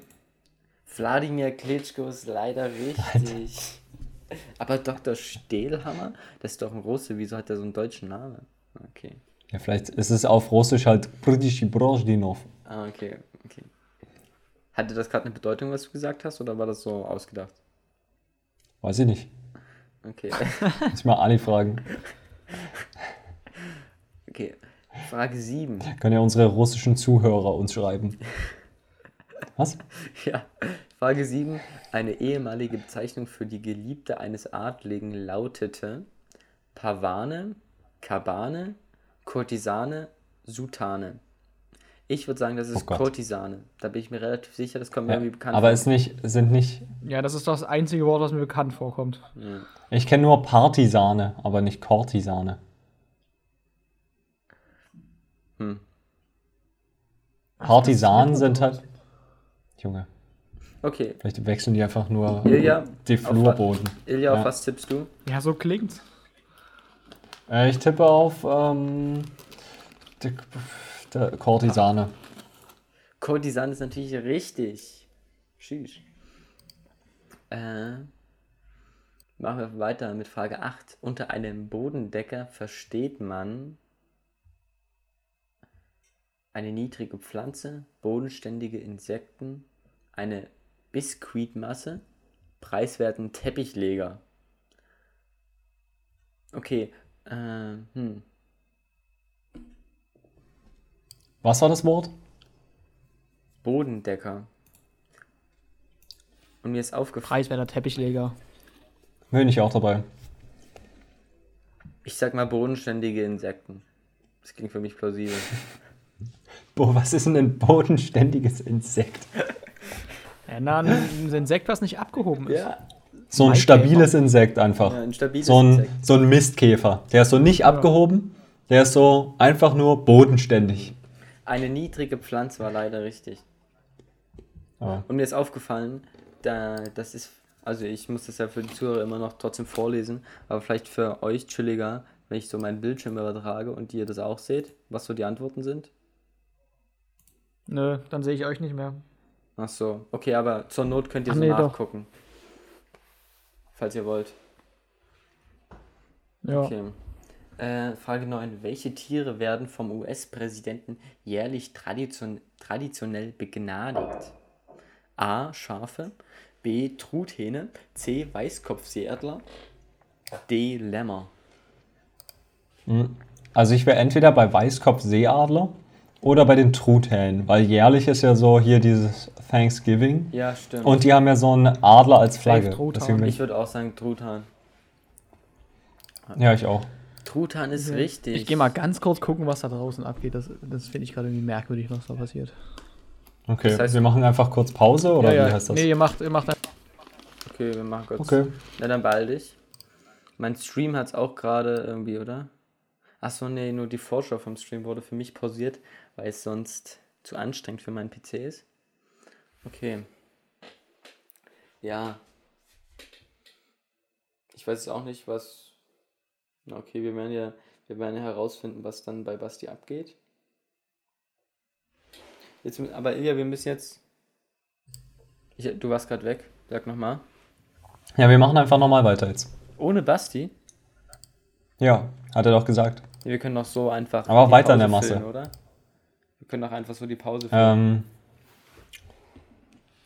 Wladimir Klitschko ist leider richtig. Aber Dr. Stehlhammer, das ist doch ein Russe, wieso hat der so einen deutschen Namen? Okay. Ja, vielleicht ist es auf Russisch halt British Brojdinov. Ah, okay, okay. Hatte das gerade eine Bedeutung, was du gesagt hast, oder war das so ausgedacht? Weiß ich nicht. Okay. Muss mal Ali fragen. Okay. Frage 7. Können ja unsere russischen Zuhörer uns schreiben. Was? Ja. Frage 7. Eine ehemalige Bezeichnung für die Geliebte eines Adligen lautete Pavane, Kabane, Kurtisane, Sutane. Ich würde sagen, das ist Oh. Kurtisane. Da bin ich mir relativ sicher, das kommt mir Ja, irgendwie bekannt aber vor. ist nicht, sind nicht. Ja, das ist das einzige Wort, was mir bekannt vorkommt. Ich kenne nur Partisane, aber nicht Kortisane. Hm. Partisanen sind halt. Junge, Okay. vielleicht wechseln die einfach nur Ilja, die auf Flurboden. Ilja, auf Ja. was tippst du? Ja, so klingt's. Äh, ich tippe auf ähm, der Kortisane. Kurtisan ist natürlich richtig. Tschüss. Äh, machen wir weiter mit Frage 8. Unter einem Bodendecker versteht man eine niedrige Pflanze, bodenständige Insekten, eine Biskuitmasse, preiswerten Teppichleger. Okay, äh, hm. Was war das Wort? Bodendecker. Und mir ist aufgefallen, Preiswerter Teppichleger. Bin ich auch dabei. ich sag mal bodenständige Insekten. Das klingt für mich plausibel. Boah, was ist denn ein bodenständiges Insekt? Ja, na, ein Insekt, was nicht abgehoben ist. Ja, So ein stabiles Insekt einfach. ja ein stabiles so, ein, Insekt. so ein Mistkäfer. Der ist so nicht abgehoben, der ist so einfach nur bodenständig. Eine niedrige Pflanze war leider richtig. Ja. Und mir ist aufgefallen, da, das ist, also ich muss das ja für die Zuhörer immer noch trotzdem vorlesen, aber vielleicht für euch chilliger, wenn ich so meinen Bildschirm übertrage und ihr das auch seht, was so die Antworten sind. Nö, dann sehe ich euch nicht mehr. Ach so, okay, aber zur Not könnt ihr Ach so nee, doch. nachgucken. Falls ihr wollt. Ja. Okay. Äh, Frage 9. Welche Tiere werden vom US-Präsidenten jährlich tradition traditionell begnadigt? A. Schafe. B. Truthähne. C. Weißkopfseeadler. D. Lämmer. Also ich wäre entweder bei Weißkopf-Seeadler oder bei den Truthähnen, weil jährlich ist ja so hier dieses Thanksgiving Ja, stimmt. und die haben ja so einen Adler als Flagge. Ich, würde auch sagen Truthahn. ja, ich auch. Truthahn ist richtig. Ich gehe mal ganz kurz gucken, was da draußen abgeht. Das, das finde ich gerade irgendwie merkwürdig, was da passiert. Okay, Das heißt- wir machen einfach kurz Pause oder ja, wie ja. heißt das? Nee, ihr macht, ihr macht Okay, wir machen kurz. Okay. Na dann dich. Mein Stream hat es auch gerade irgendwie, oder? Achso, nee, nur die Vorschau vom Stream wurde für mich pausiert, weil es sonst zu anstrengend für meinen PC ist. Okay. Ja. Ich weiß jetzt auch nicht, was. Okay, wir werden ja, wir werden ja herausfinden, was dann bei Basti abgeht. Jetzt, aber Ilja, wir müssen jetzt. Ich, du warst gerade weg. Sag nochmal. Ja, wir machen einfach nochmal weiter jetzt. Ohne Basti? Ja, hat er doch gesagt. Wir können doch so einfach. Aber die weiter in Pause der Masse. Füllen, oder? Wir können doch einfach so die Pause füllen. Ähm,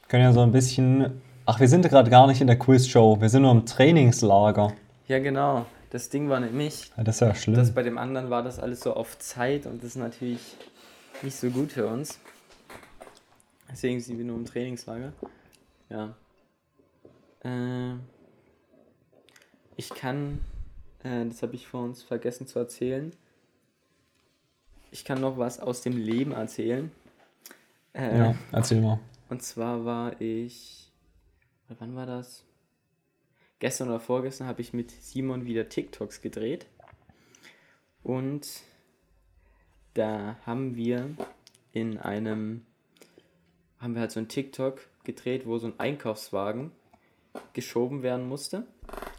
können ja so ein bisschen. Ach, wir sind gerade gar nicht in der Quizshow. Wir sind nur im Trainingslager. Ja, genau. Das Ding war nämlich, Ja, das ist ja schlimm. dass bei dem anderen war das alles so auf Zeit und das ist natürlich nicht so gut für uns. Deswegen sind wir nur im Trainingslager. Ja. Äh, ich kann, äh, das habe ich vor uns vergessen zu erzählen. Ich kann noch was aus dem Leben erzählen. Äh, ja, erzähl mal. Und zwar war ich. Wann war das? Gestern oder vorgestern habe ich mit Simon wieder TikToks gedreht. Und da haben wir in einem. Haben wir halt so ein TikTok gedreht, wo so ein Einkaufswagen geschoben werden musste.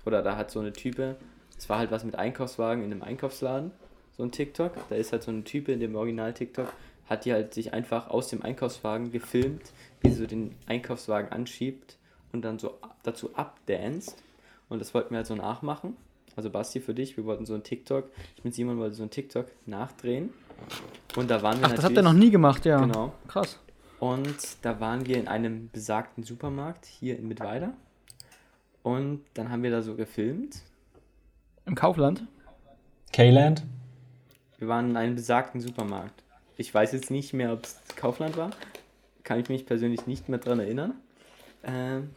Oder da hat so eine Type. Es war halt was mit Einkaufswagen in einem Einkaufsladen. So ein TikTok. Da ist halt so eine Type in dem Original-TikTok. Hat die halt sich einfach aus dem Einkaufswagen gefilmt, wie sie so den Einkaufswagen anschiebt und dann so dazu abdanced. Und das wollten wir halt so nachmachen. Also Basti für dich, wir wollten so ein TikTok, ich mit Simon wollten so ein TikTok nachdrehen. Und da waren wir Ach, das habt ihr noch nie gemacht, ja. Genau. Krass. Und da waren wir in einem besagten Supermarkt hier in Mittweida. Und dann haben wir da so gefilmt. Im Kaufland? K-Land? Wir waren in einem besagten Supermarkt. Ich weiß jetzt nicht mehr, ob es Kaufland war. Kann ich mich persönlich nicht mehr dran erinnern. Ähm,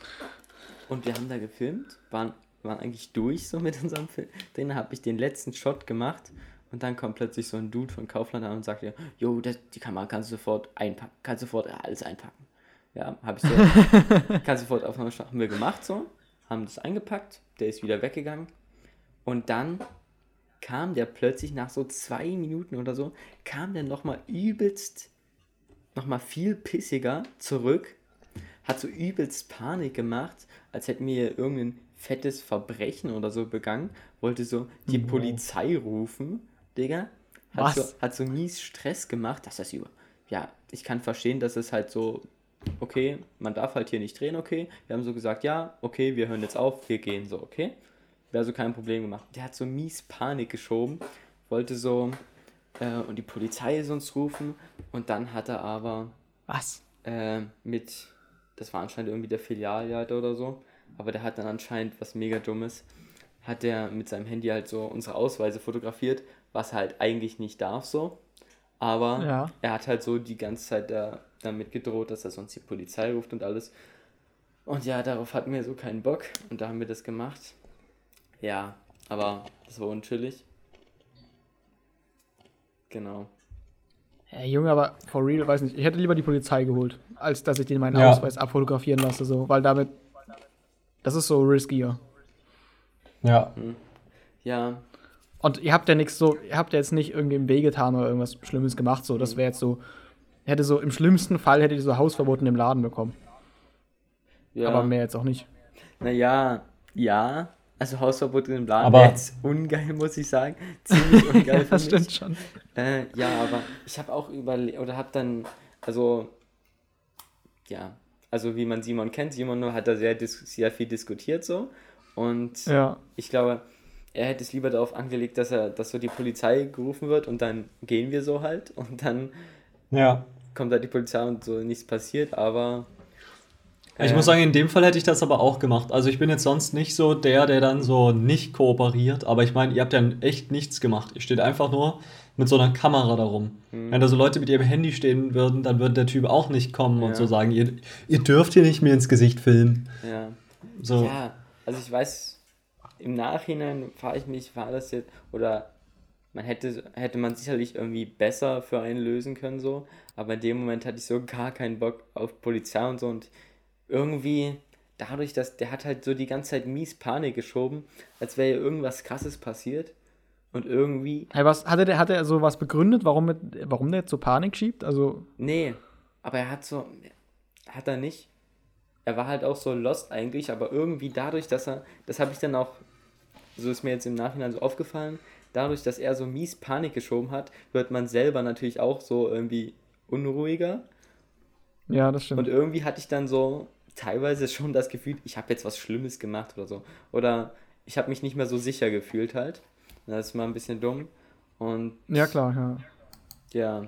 und wir haben da gefilmt, waren, waren eigentlich durch so mit unserem Film. Dann habe ich den letzten Shot gemacht und dann kommt plötzlich so ein Dude von Kaufland an und sagt ja, jo, das, die Kamera kannst du sofort einpacken, kannst sofort alles einpacken. Ja, habe ich so, kannst sofort Aufnahme. Haben wir gemacht so, haben das eingepackt, der ist wieder weggegangen und dann kam der plötzlich nach so zwei Minuten oder so, kam der nochmal übelst, nochmal viel pissiger zurück, hat so übelst Panik gemacht, als hätten wir irgendein fettes Verbrechen oder so begangen, wollte so die Polizei rufen, Digga. Hat Was? so, hat so mies Stress gemacht, dass das über. Ja, ich kann verstehen, dass es halt so, okay, man darf halt hier nicht drehen, okay. Wir haben so gesagt, ja, okay, wir hören jetzt auf, wir gehen so, okay. Wäre so kein Problem gemacht. Der hat so mies Panik geschoben, wollte so, äh, und die Polizei sonst rufen, und dann hat er aber Was? äh, mit, das war anscheinend irgendwie der Filialleiter oder so, aber der hat dann anscheinend was mega Dummes, hat der mit seinem Handy halt so unsere Ausweise fotografiert, was er halt eigentlich nicht darf so, aber Ja. er hat halt so die ganze Zeit da, damit gedroht, dass er sonst die Polizei ruft und alles. Und ja, darauf hatten wir so keinen Bock und da haben wir das gemacht. Ja, aber das war unchillig. Genau. Ja, Junge, aber for real, weiß nicht. Ich hätte lieber die Polizei geholt, als dass ich den meinen Ja. Ausweis abfotografieren lasse, so. Weil damit. Das ist so riskier. Ja. Ja, Und ihr habt ja nichts so, ihr habt ja jetzt nicht irgendwie im Weh getan oder irgendwas Schlimmes gemacht, so. Das wäre jetzt so. Hätte so, im schlimmsten Fall hättet ihr so Hausverboten im Laden bekommen. ja. Aber mehr jetzt auch nicht. Naja, ja. Also Hausverbot im Laden Aber- jetzt ungeil, muss ich sagen. Ziemlich ungeil für Das mich. stimmt schon. Äh, ja, aber ich habe auch überlegt, oder habe dann, also, ja, also wie man Simon kennt, Simon nur hat da sehr, dis sehr viel diskutiert so. Und Ja. ich glaube, er hätte es lieber darauf angelegt, dass er, dass so die Polizei gerufen wird und dann gehen wir so halt und dann Ja. kommt halt die Polizei und so nichts passiert, aber Ich muss sagen, in dem Fall hätte ich das aber auch gemacht. Also ich bin jetzt sonst nicht so der, der dann so nicht kooperiert, aber ich meine, ihr habt ja echt nichts gemacht. Ihr steht einfach nur mit so einer Kamera darum. Hm. Wenn da so Leute mit ihrem Handy stehen würden, dann würde der Typ auch nicht kommen und Ja. so sagen, ihr, ihr dürft hier nicht mir ins Gesicht filmen. ja. So. Ja, also ich weiß, im Nachhinein frage ich mich, war das jetzt, oder man hätte, hätte man sicherlich irgendwie besser für einen lösen können, so, aber in dem Moment hatte ich so gar keinen Bock auf Polizei und so und irgendwie dadurch, dass der hat halt so die ganze Zeit mies Panik geschoben, als wäre irgendwas krasses passiert und irgendwie, Hey, was, hat, er, der- hat er so was begründet, warum, mit, warum der jetzt so Panik schiebt? Also, nee, aber er hat so, hat er nicht. Er war halt auch so lost eigentlich, aber irgendwie dadurch, dass er, das habe ich dann auch, so ist mir jetzt im Nachhinein so aufgefallen, dadurch, dass er so mies Panik geschoben hat, wird man selber natürlich auch so irgendwie unruhiger. ja, das stimmt. Und irgendwie hatte ich dann so teilweise schon das Gefühl, ich habe jetzt was Schlimmes gemacht oder so. Oder ich habe mich nicht mehr so sicher gefühlt halt. Das ist mal ein bisschen dumm. Und ja, klar, ja. ja,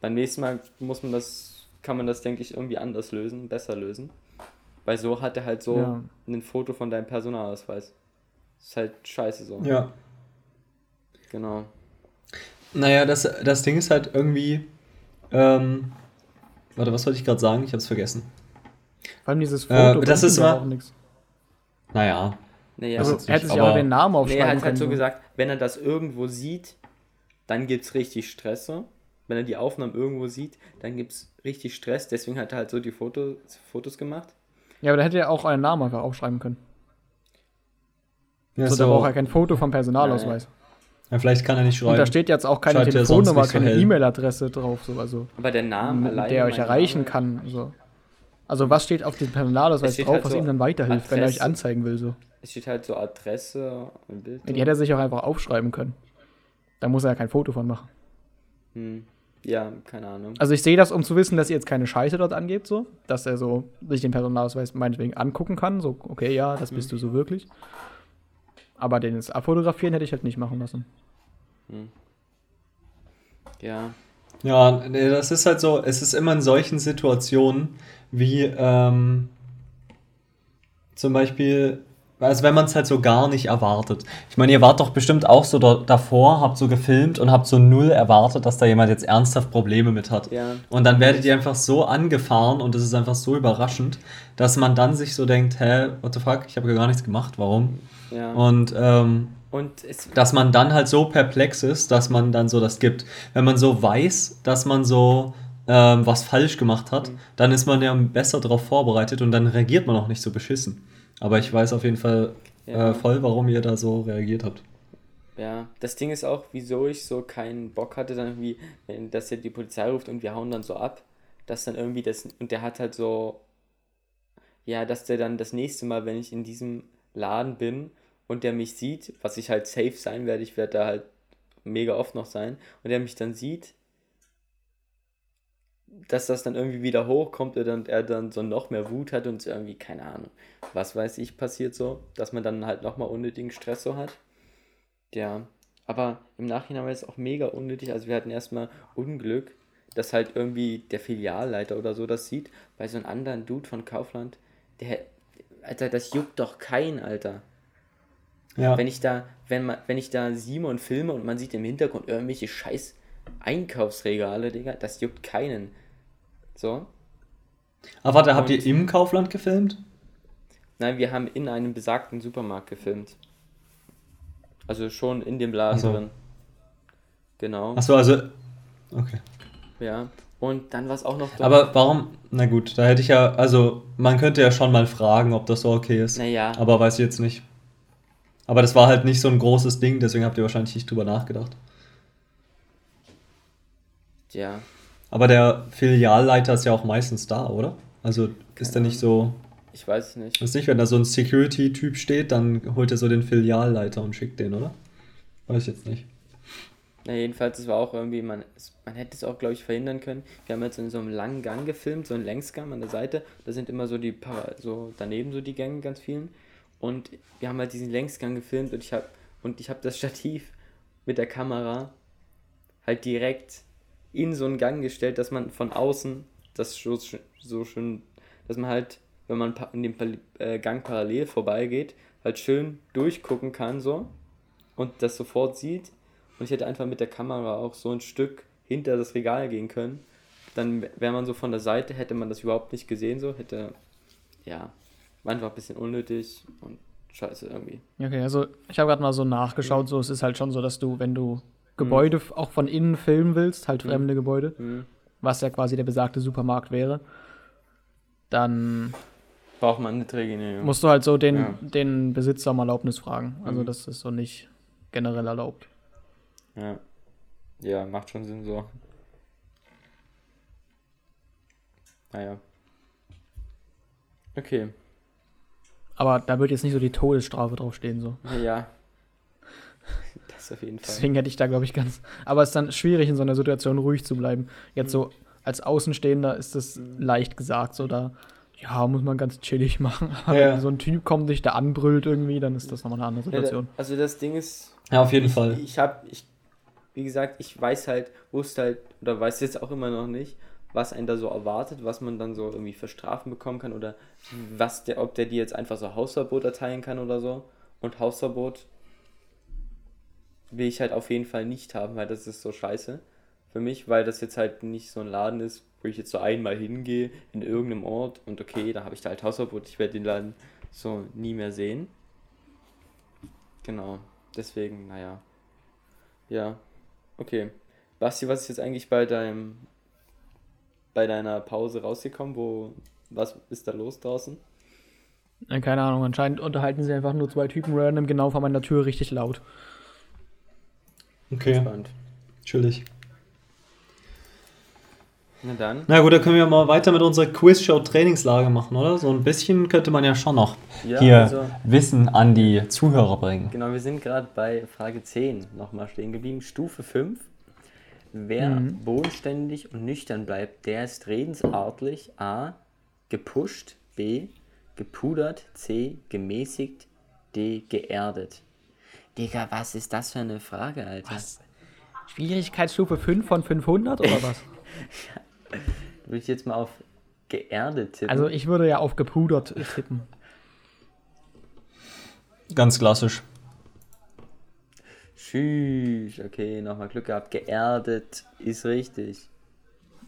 beim nächsten Mal muss man das, kann man das, denke ich, irgendwie anders lösen, besser lösen. Weil so hat er halt so Ja. ein Foto von deinem Personalausweis. ist halt scheiße so. Ja. Genau. Naja, das, das Ding ist halt irgendwie. Ähm, warte, was wollte ich gerade sagen? Ich habe es vergessen. Vor allem dieses Äh, Foto. das bringt ist mal- auch nichts. Naja. Nee, Das Also, er hätte sich auch aber- den Namen nee, aufschreiben er hat halt so gesagt, wenn er das irgendwo sieht, dann gibt's richtig Stress so. Wenn er die Aufnahmen irgendwo sieht, dann gibt's richtig Stress. Deswegen hat er halt so die Fotos, Fotos gemacht. Ja, aber da hätte er auch einen Namen einfach aufschreiben können. Ja, so, da braucht er kein Foto vom Personalausweis. ja, vielleicht kann er nicht Und da schreiben. steht jetzt auch keine Telefonnummer, so keine. E-Mail-Adresse drauf, so, also, Aber der Name mit alleine. der euch erreichen Name, kann. So. Also, was steht auf dem Personalausweis drauf, halt was so ihm dann weiterhilft, wenn er euch Adresse. anzeigen will? So. Es steht halt so Adresse und Bild. Die hätte er sich auch einfach aufschreiben können. Da muss er ja kein Foto von machen. Hm. ja, keine Ahnung. Also ich sehe das, um zu wissen, dass ihr jetzt keine Scheiße dort angebt, so, dass er so sich den Personalausweis meinetwegen angucken kann. So, okay, ja, das bist du so wirklich. Aber den jetzt abfotografieren hätte ich halt nicht machen lassen. Ja, Ja, das ist halt so, es ist immer in solchen Situationen wie ähm, zum Beispiel, also wenn man es halt so gar nicht erwartet. Ich meine, ihr wart doch bestimmt auch so da, davor, habt so gefilmt und habt so null erwartet, dass da jemand jetzt ernsthaft Probleme mit hat. ja. Und dann werdet ihr einfach so angefahren und es ist einfach so überraschend, dass man dann sich so denkt, hä, what the fuck, ich habe gar nichts gemacht, warum? Ja. Und ähm, Und dass man dann halt so perplex ist, dass man dann so das gibt. Wenn man so weiß, dass man so ähm, was falsch gemacht hat, Mhm. dann ist man ja besser darauf vorbereitet und dann reagiert man auch nicht so beschissen. Aber ich weiß auf jeden Fall Ja. äh, voll, warum ihr da so reagiert habt. ja, das Ding ist auch, wieso ich so keinen Bock hatte, dann irgendwie, wenn dass er die Polizei ruft und wir hauen dann so ab, dass dann irgendwie das, und der hat halt so, ja, dass der dann das nächste Mal, wenn ich in diesem Laden bin und der mich sieht, was ich halt safe sein werde, ich werde da halt mega oft noch sein, und der mich dann sieht, dass das dann irgendwie wieder hochkommt und er dann so noch mehr Wut hat und so irgendwie, keine Ahnung, was weiß ich, passiert so, dass man dann halt nochmal unnötigen Stress so hat. Ja, aber im Nachhinein war es auch mega unnötig. Also wir hatten erstmal Unglück, dass halt irgendwie der Filialleiter oder so das sieht, bei so einem anderen Dude von Kaufland, der, Alter, das juckt doch kein, Alter. Ja. Wenn ich da, wenn man, wenn ich da Simon filme und man sieht im Hintergrund irgendwelche scheiß Einkaufsregale, Digga, das juckt keinen. So. Aber warte, habt ihr im Kaufland gefilmt? Nein, wir haben in einem besagten Supermarkt gefilmt. Also schon in dem Laden so. drin. Genau. Achso, also. Okay. Ja. Und dann war es auch noch dumm. Aber warum? Na gut, da hätte ich ja. Also, man könnte ja schon mal fragen, ob das so okay ist. Naja. Aber weiß ich jetzt nicht. Aber das war halt nicht so ein großes Ding, deswegen habt ihr wahrscheinlich nicht drüber nachgedacht. Ja. Aber der Filialleiter ist ja auch meistens da, oder? Also ist er nicht so. Ich weiß es nicht. Ist nicht, wenn da so ein Security-Typ steht, dann holt er so den Filialleiter und schickt den, oder? Weiß ich jetzt nicht. Na, jedenfalls, es war auch irgendwie, man, man hätte es auch, glaube ich, verhindern können. Wir haben jetzt in so einem langen Gang gefilmt, so einen Längsgang an der Seite. Da sind immer so die, Para- so daneben so die Gänge, ganz vielen. Und wir haben halt diesen Längsgang gefilmt und ich habe und ich habe das Stativ mit der Kamera halt direkt in so einen Gang gestellt, dass man von außen das so, so schön, dass man halt, wenn man in dem äh, Gang parallel vorbeigeht, halt schön durchgucken kann so und das sofort sieht. Und ich hätte einfach mit der Kamera auch so ein Stück hinter das Regal gehen können. Dann wäre man so von der Seite, hätte man das überhaupt nicht gesehen, so hätte, ja, einfach ein bisschen unnötig und scheiße irgendwie. Okay, also ich habe gerade mal so nachgeschaut, so es ist halt schon so, dass du, wenn du Gebäude f- auch von innen filmen willst, halt fremde Gebäude, Mhm. was ja quasi der besagte Supermarkt wäre, dann Braucht man eine Trägergenehmigung. musst du halt so den, Ja. den Besitzer um Erlaubnis fragen. Also Mhm. das ist so nicht generell erlaubt. Ja. Ja, macht schon Sinn so. Naja. Okay. Aber da wird jetzt nicht so die Todesstrafe draufstehen, so. Ja. Das auf jeden Fall. Deswegen hätte ich da, glaube ich, ganz. Aber es ist dann schwierig, in so einer Situation ruhig zu bleiben. Jetzt so als Außenstehender ist das leicht gesagt, so da. Ja, muss man ganz chillig machen. Aber Ja. wenn so ein Typ kommt, dich da anbrüllt irgendwie, dann ist das nochmal eine andere Ja, da, Situation. also das Ding ist, Ja, auf jeden ich, Fall. Ich habe, ich, wie gesagt, ich weiß halt, wusste halt, oder weiß jetzt auch immer noch nicht, was einen da so erwartet, was man dann so irgendwie für Strafen bekommen kann oder was der, ob der dir jetzt einfach so Hausverbot erteilen kann oder so. Und Hausverbot will ich halt auf jeden Fall nicht haben, weil das ist so scheiße für mich, weil das jetzt halt nicht so ein Laden ist, wo ich jetzt so einmal hingehe in irgendeinem Ort und okay, da habe ich da halt Hausverbot, ich werde den Laden so nie mehr sehen. Genau, deswegen, naja. Ja, okay. Basti, was ist jetzt eigentlich bei deinem bei deiner Pause rausgekommen? Wo was ist da los draußen? Keine Ahnung, anscheinend unterhalten sie einfach nur zwei Typen random genau vor meiner Tür richtig laut. Okay, Spannend. chillig. Na dann. Na gut, dann können wir mal weiter mit unserer Quizshow-Trainingslage machen, oder? So ein bisschen könnte man ja schon noch Ja, hier also- Wissen an die Zuhörer bringen. Genau, wir sind gerade bei Frage 10 nochmal stehen geblieben. Stufe 5. Wer Mhm. bodenständig und nüchtern bleibt, der ist redensartlich A. gepusht, B. gepudert, C. gemäßigt, D. geerdet. Digga, was ist das für eine Frage, Alter? Was? Schwierigkeitsstufe 5 von 500 oder was? Würde ich jetzt mal auf geerdet tippen? Also ich würde ja auf gepudert tippen. Ganz klassisch. Tschüss, okay, nochmal Glück gehabt. Geerdet ist richtig.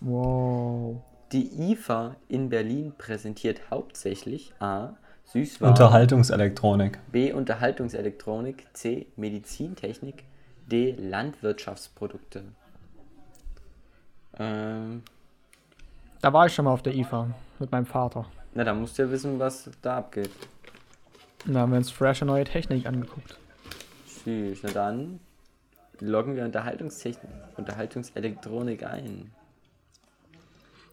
Wow. Die IFA in Berlin präsentiert hauptsächlich A. Süßwaren, Unterhaltungselektronik. B. Unterhaltungselektronik, C. Medizintechnik, D. Landwirtschaftsprodukte. Ähm, Da war ich schon mal auf der IFA mit meinem Vater. na, da musst du ja wissen, was da abgeht. Und da haben wir uns frische neue Technik angeguckt. Tschüss, na dann loggen wir Unterhaltungstechnik, Unterhaltungselektronik ein.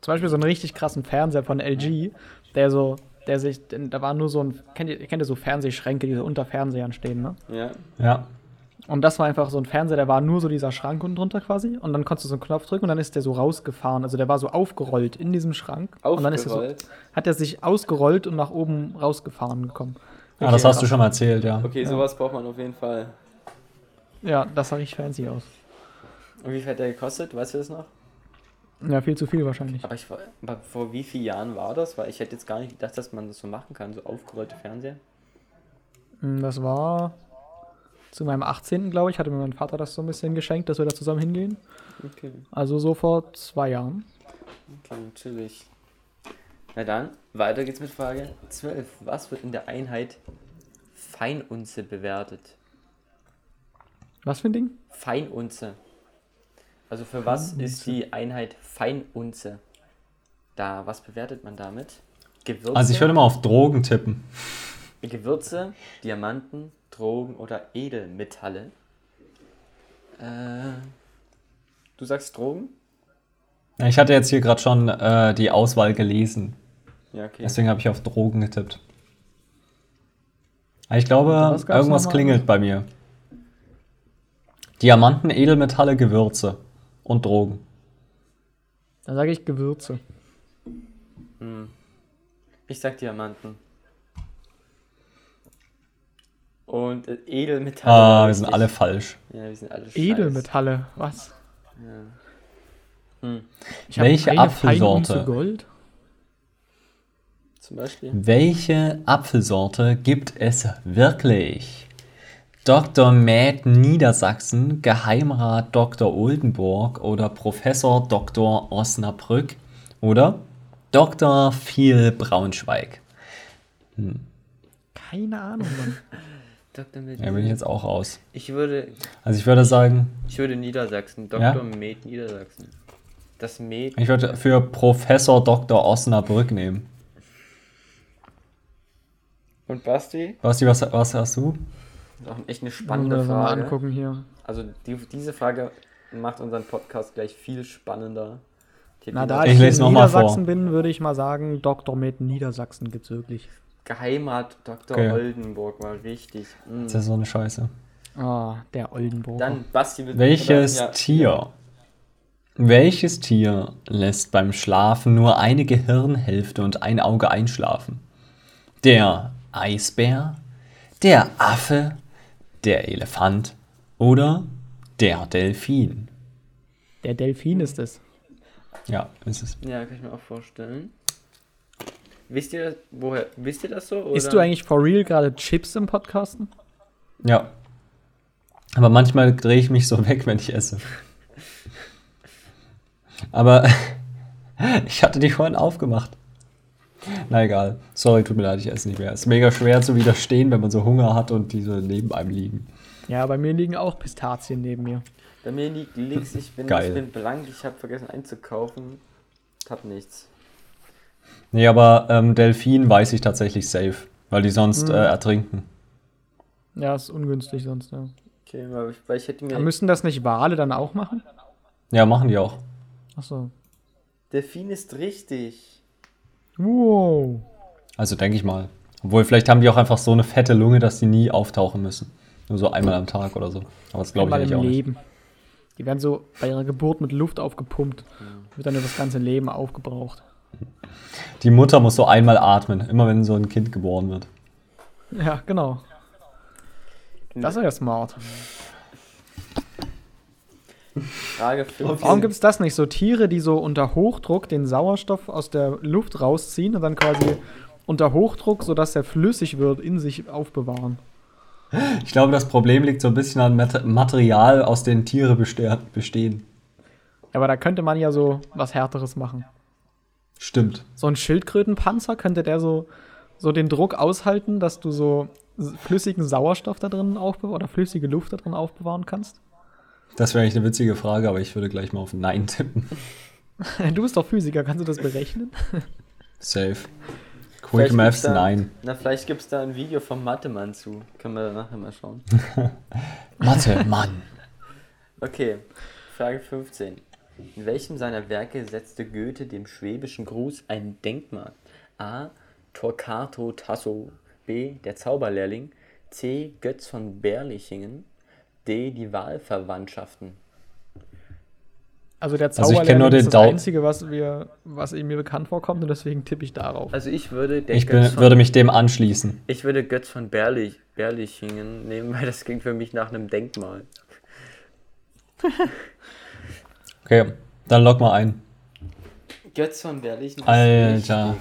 Zum Beispiel so einen richtig krassen Fernseher von LG, der so, der sich, denn da war nur so ein, kennt ihr, kennt ihr so Fernsehschränke, die so unter Fernsehern stehen, ne? Ja, Ja. Und das war einfach so ein Fernseher, der war nur so dieser Schrank unten drunter quasi. Und dann konntest du so einen Knopf drücken und dann ist der so rausgefahren. Also der war so aufgerollt in diesem Schrank. Und dann ist er so, aufgerollt. hat er sich ausgerollt und nach oben rausgefahren gekommen. Ah, das hast du schon mal erzählt, ja. Okay, sowas braucht man auf jeden Fall. Ja, das sah richtig fancy aus. Und wie viel hat der gekostet? Weißt du das noch? Ja, viel zu viel wahrscheinlich. Aber, ich, aber vor wie vielen Jahren war das? Weil ich hätte jetzt gar nicht gedacht, dass man das so machen kann, so aufgerollte Fernseher. Hm, Das war zu meinem 18. glaube ich, hatte mir mein Vater das so ein bisschen geschenkt, dass wir da zusammen hingehen. Okay, Also so vor zwei Jahren. okay, natürlich. Na dann, weiter geht's mit Frage 12. Was wird in der Einheit Feinunze bewertet? Was für ein Ding? Feinunze. Also für was ist die Einheit Feinunze? Da, was bewertet man damit? Gewürze, Also ich würde mal auf Drogen tippen. Gewürze, Diamanten, Drogen oder Edelmetalle. Äh, du sagst Drogen? Ich hatte jetzt hier gerade schon äh, die Auswahl gelesen. Ja, okay. Deswegen habe ich auf Drogen getippt. Aber ich glaube, irgendwas klingelt bei mir. Diamanten, Edelmetalle, Gewürze und Drogen. Da sage ich Gewürze. Ich sag Diamanten. Und äh, Edelmetalle. Ah, wir sind alle falsch. Ja, wir sind alle scheiß. Edelmetalle, was? Hm. Ich hab Welche Apfelsorte? Feinunze Gold. Zum Beispiel. Welche Apfelsorte gibt es wirklich? Dr. Med Niedersachsen, Geheimrat Dr. Oldenburg oder Professor Dr. Osnabrück oder Dr. Viel Braunschweig? Keine Ahnung, Mann. Dr. Med Ja, bin ich jetzt auch raus. ich würde, Also ich würde sagen, ich würde Niedersachsen. Dr. Ja? Med Niedersachsen. Das Med. ich würde für Professor Dr. Osnabrück nehmen. Und Basti? Basti, was, was hast du? Das ist auch echt eine Spannende spannende mal Frage. angucken hier. Also die, diese Frage macht unseren Podcast gleich viel spannender. Die Na, da ich, Ich in lese noch mal Niedersachsen bin, würde ich mal sagen, Dr. Med Niedersachsen gibt's wirklich. Geheimat Dr. Okay. Oldenburg war richtig. Mm. Das ist so eine Scheiße. Ah, der Oldenburg. Dann Basti wird Welches ja. Tier? Welches Tier lässt beim Schlafen nur eine Gehirnhälfte und ein Auge einschlafen? Der Eisbär, der Affe, der Elefant oder der Delfin? Der Delfin ist es. Ja, ist es. Ja, kann ich mir auch vorstellen. Wisst ihr das, woher, wisst ihr das so? Oder? Isst du eigentlich for real gerade Chips im Podcasten? Ja. Aber manchmal drehe ich mich so weg, wenn ich esse. Aber ich hatte die vorhin aufgemacht. Na egal. Sorry, tut mir leid, ich esse nicht mehr. Ist mega schwer zu widerstehen, wenn man so Hunger hat und die so neben einem liegen. Ja, bei mir liegen auch Pistazien neben mir. Bei mir liegt links, ich bin, Geil. ich bin blank, ich habe vergessen einzukaufen. Hab nichts. Nee, aber ähm, Delfin weiß ich tatsächlich safe, weil die sonst äh, ertrinken. Ja, ist ungünstig sonst, ja. Okay, weil ich, weil ich hätte mir. Aber müssen das nicht Wale dann auch machen? Ja, machen die auch. Achso. Delfin ist richtig. Wow. Also denke ich mal. Obwohl, vielleicht haben die auch einfach so eine fette Lunge, dass die nie auftauchen müssen. Nur so einmal am Tag oder so. Aber das glaube ich eigentlich auch nicht. Leben. Die werden so bei ihrer Geburt mit Luft aufgepumpt. Wird dann über das ganze Leben aufgebraucht. Die Mutter muss so einmal atmen, immer wenn so ein Kind geboren wird. Ja, genau. Das ist ja smart. Frage 5. Warum gibt es das nicht? So Tiere, die so unter Hochdruck den Sauerstoff aus der Luft rausziehen und dann quasi unter Hochdruck, sodass er flüssig wird, in sich aufbewahren. Ich glaube, das Problem liegt so ein bisschen an Mat Material, aus dem Tiere beste- bestehen. Aber da könnte man ja so was Härteres machen. Stimmt. So ein Schildkrötenpanzer, könnte der so, so den Druck aushalten, dass du so flüssigen Sauerstoff da drin aufbewahren oder flüssige Luft da drin aufbewahren kannst? Das wäre eigentlich eine witzige Frage, aber ich würde gleich mal auf Nein tippen. Du bist doch Physiker, kannst du das berechnen? Safe. Quick Vielleicht Maths, da- nein. Na, vielleicht gibt es da ein Video vom Mathe-Mann zu. Können wir nachher mal schauen. Mathe, Mann. Okay, Frage 15. In welchem seiner Werke setzte Goethe dem schwäbischen Gruß ein Denkmal? A. Torquato Tasso. B. Der Zauberlehrling. C. Götz von Berlichingen. D. Die Wahlverwandtschaften. Also der Also ich Zauberlehrling nur den ist das Dau- Einzige, was, wir, was mir bekannt vorkommt und deswegen tippe ich darauf. Also ich würde, der Ich Götz bin, von, würde mich dem anschließen. ich würde Götz von Berlich, Berlichingen nehmen, weil das klingt für mich nach einem Denkmal. Okay, dann log mal ein. Götz von Berlichen ist Alter.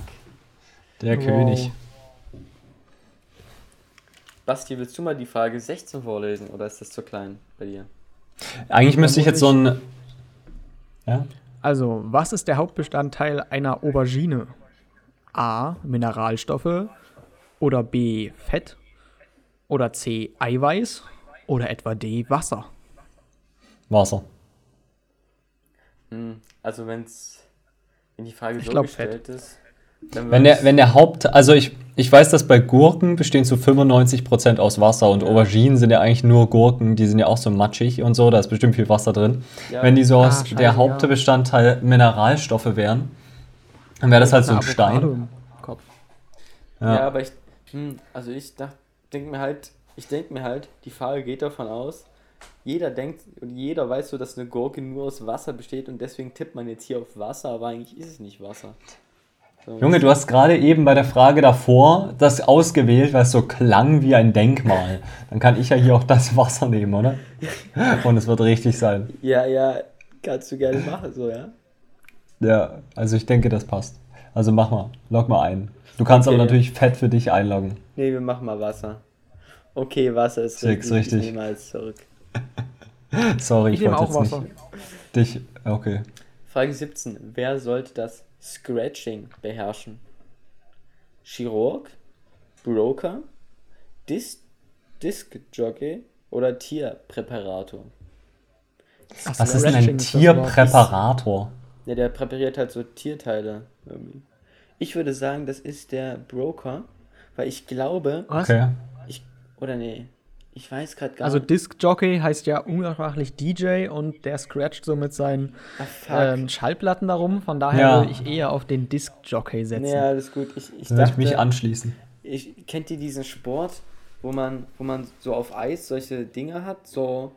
Der Wow. König. Basti, willst du mal die Frage 16 vorlesen oder ist das zu klein bei dir? Eigentlich müsste ich jetzt so ein. Ja? Also, was ist der Hauptbestandteil einer Aubergine? A. Mineralstoffe oder B. Fett oder C. Eiweiß oder etwa D. Wasser? Wasser. Hm, Also wenn's, wenn die Frage Ich so glaub, gestellt ist, dann Wenn der, wenn der Haupt. Also ich, ich weiß, dass bei Gurken bestehen zu 95% aus Wasser und Auberginen sind ja eigentlich nur Gurken, die sind ja auch so matschig und so, da ist bestimmt viel Wasser drin. Ja. Wenn die so Ah, aus scheiße, der ja. Hauptbestandteil Mineralstoffe wären, dann wäre das halt so ein Stein. im Kopf. ja. Ja. aber ich, hm, also ich denke mir halt, ich denke mir halt, die Frage geht davon aus, jeder denkt und jeder weiß so, dass eine Gurke nur aus Wasser besteht und deswegen tippt man jetzt hier auf Wasser, aber eigentlich ist es nicht Wasser. Junge, du hast gerade eben bei der Frage davor das ausgewählt, weil es so klang wie ein Denkmal. Dann kann ich ja hier auch das Wasser nehmen, oder? Und es wird richtig sein. Ja, ja, kannst du gerne machen, so, ja. Ja, also ich denke, das passt. Also mach mal, log mal ein. Du kannst Okay. aber natürlich fett für dich einloggen. Nee, wir machen mal Wasser. Okay, Wasser ist Sechs, richtig. richtig. Ich nehme alles zurück. Sorry, Ich ich, wollte auch jetzt Wasser. nicht dich. Okay. Frage 17. Wer sollte das Scratching beherrschen? Chirurg, Broker, Dis Disc Jockey oder Tierpräparator? Ach, Was ist denn ein. Tierpräparator? Ja, der präpariert halt so Tierteile irgendwie. Ich würde sagen, das ist der Broker, weil ich glaube, Was? Okay. ich oder nee, ich weiß gerade gar Also nicht. Disc Jockey heißt ja umgangssprachlich DJ und der scratcht so mit seinen Ah, ähm, Schallplatten darum. Von daher Ja. würde ich eher auf den Disc Jockey setzen. nee, alles gut. Ich, ich würde ich dachte, mich anschließen. ich kennt ihr diesen Sport, wo man, wo man so auf Eis solche Dinge hat, so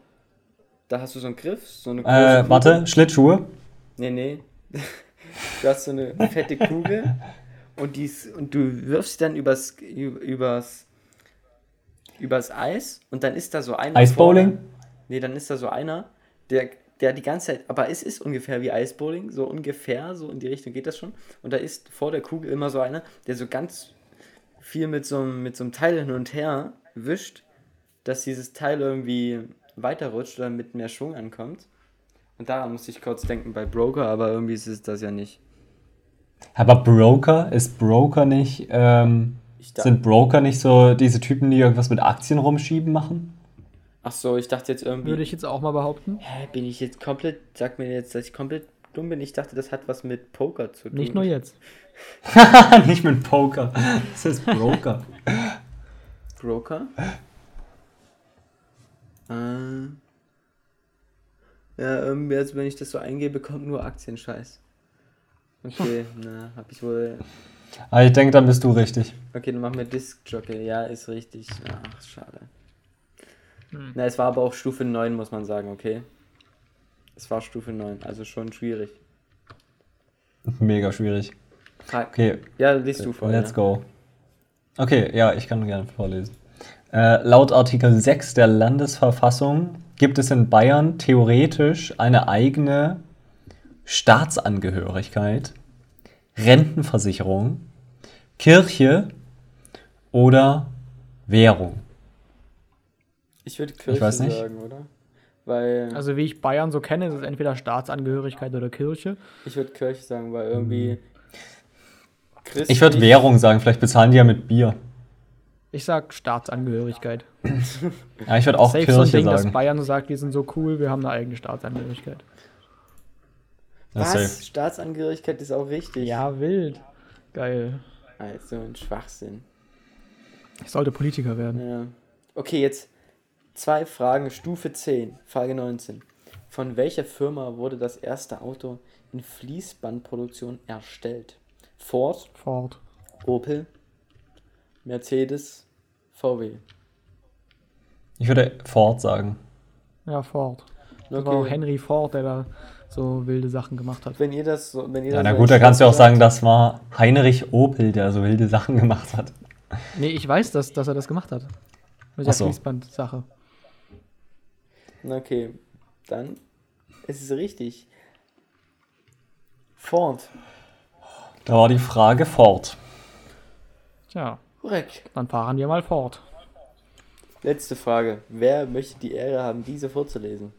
da hast du so einen Griff, so eine große Äh, Kugel. warte, Schlittschuhe? Nee, nee. Du hast so eine fette Kugel und dies und du wirfst sie dann übers übers übers Eis und dann ist da so einer Eisbowling? vorne. Nee, dann ist da so einer, der der die ganze Zeit, aber es ist ungefähr wie Eisbowling, so ungefähr, so in die Richtung geht das schon. Und da ist vor der Kugel immer so einer, der so ganz viel mit so, einem- mit so einem Teil hin und her wischt, dass dieses Teil irgendwie weiterrutscht oder mit mehr Schwung ankommt. Und daran musste ich kurz denken bei Broker, aber irgendwie ist es das ja nicht. Aber Broker, ist Broker nicht, ähm, sind Broker nicht so diese Typen, die irgendwas mit Aktien rumschieben machen? Ach so, ich dachte jetzt irgendwie. Würde ich jetzt auch mal behaupten. Hä, bin ich jetzt komplett. Sag mir jetzt, dass ich komplett dumm bin. Ich dachte, das hat was mit Poker zu tun. Nicht nur jetzt. nicht mit Poker. Das ist Broker. Broker? Äh. Ja, irgendwie, also wenn ich das so eingebe, kommt nur Aktienscheiß. Okay, na, hab ich wohl. Aber ich denke, dann bist du richtig. Okay, dann machen wir Disc Jockey. Ja, ist richtig. Ach, schade. Na, es war aber auch Stufe 9, muss man sagen, okay. Es war Stufe 9, also schon schwierig. Mega schwierig. Frag- Okay, Ja, liest du vor. let's ja. go. Okay, ja, ich kann gerne vorlesen. Äh, laut Artikel 6 der Landesverfassung gibt es in Bayern theoretisch eine eigene Staatsangehörigkeit, Rentenversicherung, Kirche oder Währung. Ich würde Kirche weiß nicht. sagen, oder? Weil Also wie ich Bayern so kenne, ist es entweder Staatsangehörigkeit oder Kirche. ich würde Kirche sagen, weil irgendwie. Christlich, Mhm. Ich würde Währung sagen, vielleicht bezahlen die ja mit Bier. Ich sag Staatsangehörigkeit. Ja, ich würde auch Safe so ein Kirche Ding, dass sagen. Bayern so sagt, wir sind so cool, wir haben eine eigene Staatsangehörigkeit. Ja, Was? safe. Staatsangehörigkeit ist auch richtig. Ja, wild. Geil. Also ein Schwachsinn. Ich sollte Politiker werden. Ja. Okay, jetzt zwei Fragen, Stufe 10, Frage 19. Von welcher Firma wurde das erste Auto in Fließbandproduktion erstellt? Ford, Ford. Opel, Mercedes, VW. Ich würde Ford sagen. Ja, Ford. Das war auch Okay. Henry Ford, der da so wilde Sachen gemacht hat. Wenn ihr das so, wenn ihr Ja, das na so gut, da kannst du auch sagen, das war Heinrich Opel, der so wilde Sachen gemacht hat. Nee, ich weiß, dass, dass er das gemacht hat. Mit der so. Fließband-Sache. Okay, dann ist es richtig. Ford. Da war die Frage Ford. Tja, Korrekt. dann fahren wir mal fort. Letzte Frage. Wer möchte die Ehre haben, diese vorzulesen?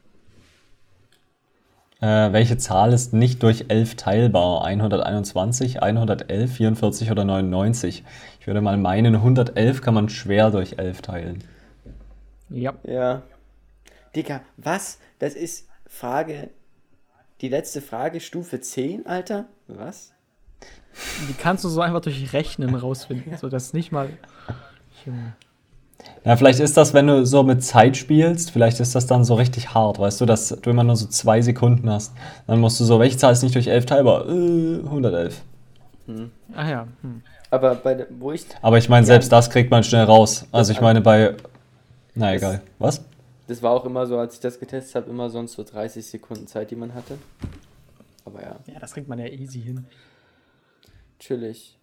Äh, welche Zahl ist nicht durch 11 teilbar? 121, 111, 44 oder 99? Ich würde mal meinen, 111 kann man schwer durch 11 teilen. Ja. Ja. Digga, was? Das ist Frage. Die letzte Frage, Stufe 10, Alter? Was? Die kannst du so einfach durch Rechnen rausfinden. So, das nicht mal. Junge. Ja, vielleicht ist das, wenn du so mit Zeit spielst, vielleicht ist das dann so richtig hart, weißt du, dass du immer nur so zwei Sekunden hast. Dann musst du so, welche Zahl ist nicht durch 11 teilbar? Äh, 111. Ach ja. Hm. Aber bei der, wo ich. Aber ich meine, Ja. selbst das kriegt man schnell raus. Also ich meine bei... Na Das- egal. Was? Das war auch immer so, als ich das getestet habe, immer sonst so 30 Sekunden Zeit, die man hatte. Aber ja, Ja, das kriegt man ja easy hin. chillig.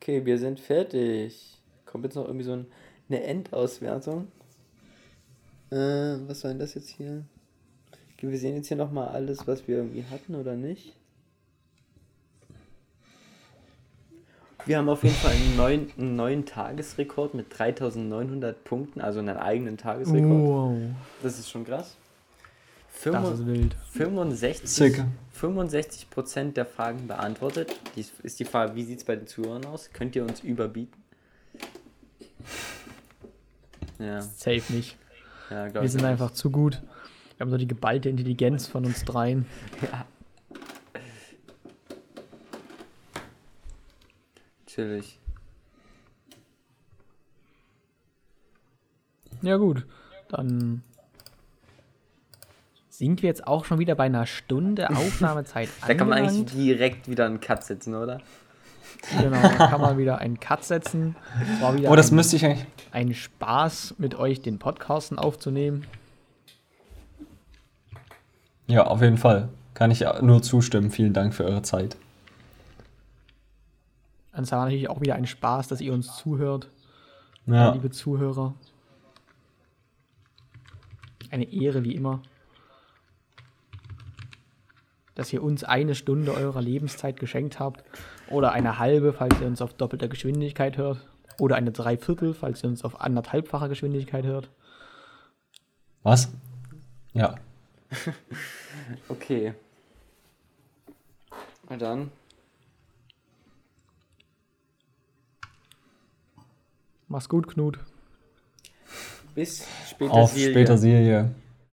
Okay, wir sind fertig. Kommt jetzt noch irgendwie so ein, eine Endauswertung. Äh, was war denn das jetzt hier? Okay, wir sehen jetzt hier nochmal alles, was wir irgendwie hatten oder nicht. Wir haben auf jeden Fall einen neuen, einen neuen Tagesrekord mit 3900 Punkten, also einen eigenen Tagesrekord. Wow. Das ist schon krass. Das ist wild. 65, Sick. 65 Prozent der Fragen beantwortet. Dies ist die Frage, wie sieht es bei den Zuhörern aus? Könnt ihr uns überbieten? Ja, Safe nicht. ja Wir sind einfach zu gut. Wir haben so die geballte Intelligenz von uns dreien. chillig. Ja, gut. Dann sind wir jetzt auch schon wieder bei einer Stunde Aufnahmezeit Da kann man eigentlich direkt wieder einen Cut setzen, oder? Genau, da kann man wieder einen Cut setzen. Oh, das ein, müsste ich eigentlich... ein Spaß, mit euch den Podcasten aufzunehmen. Ja, auf jeden Fall. Kann ich nur zustimmen. Vielen Dank für eure Zeit. Und es war natürlich auch wieder ein Spaß, dass ihr uns zuhört, Ja, liebe Zuhörer. Eine Ehre wie immer. Dass ihr uns eine Stunde eurer Lebenszeit geschenkt habt. Oder eine halbe, falls ihr uns auf doppelter Geschwindigkeit hört. Oder eine Dreiviertel, falls ihr uns auf anderthalbfacher Geschwindigkeit hört. was? Ja. Okay. Na dann. Mach's gut, Knut. Bis später. Auf später Serie.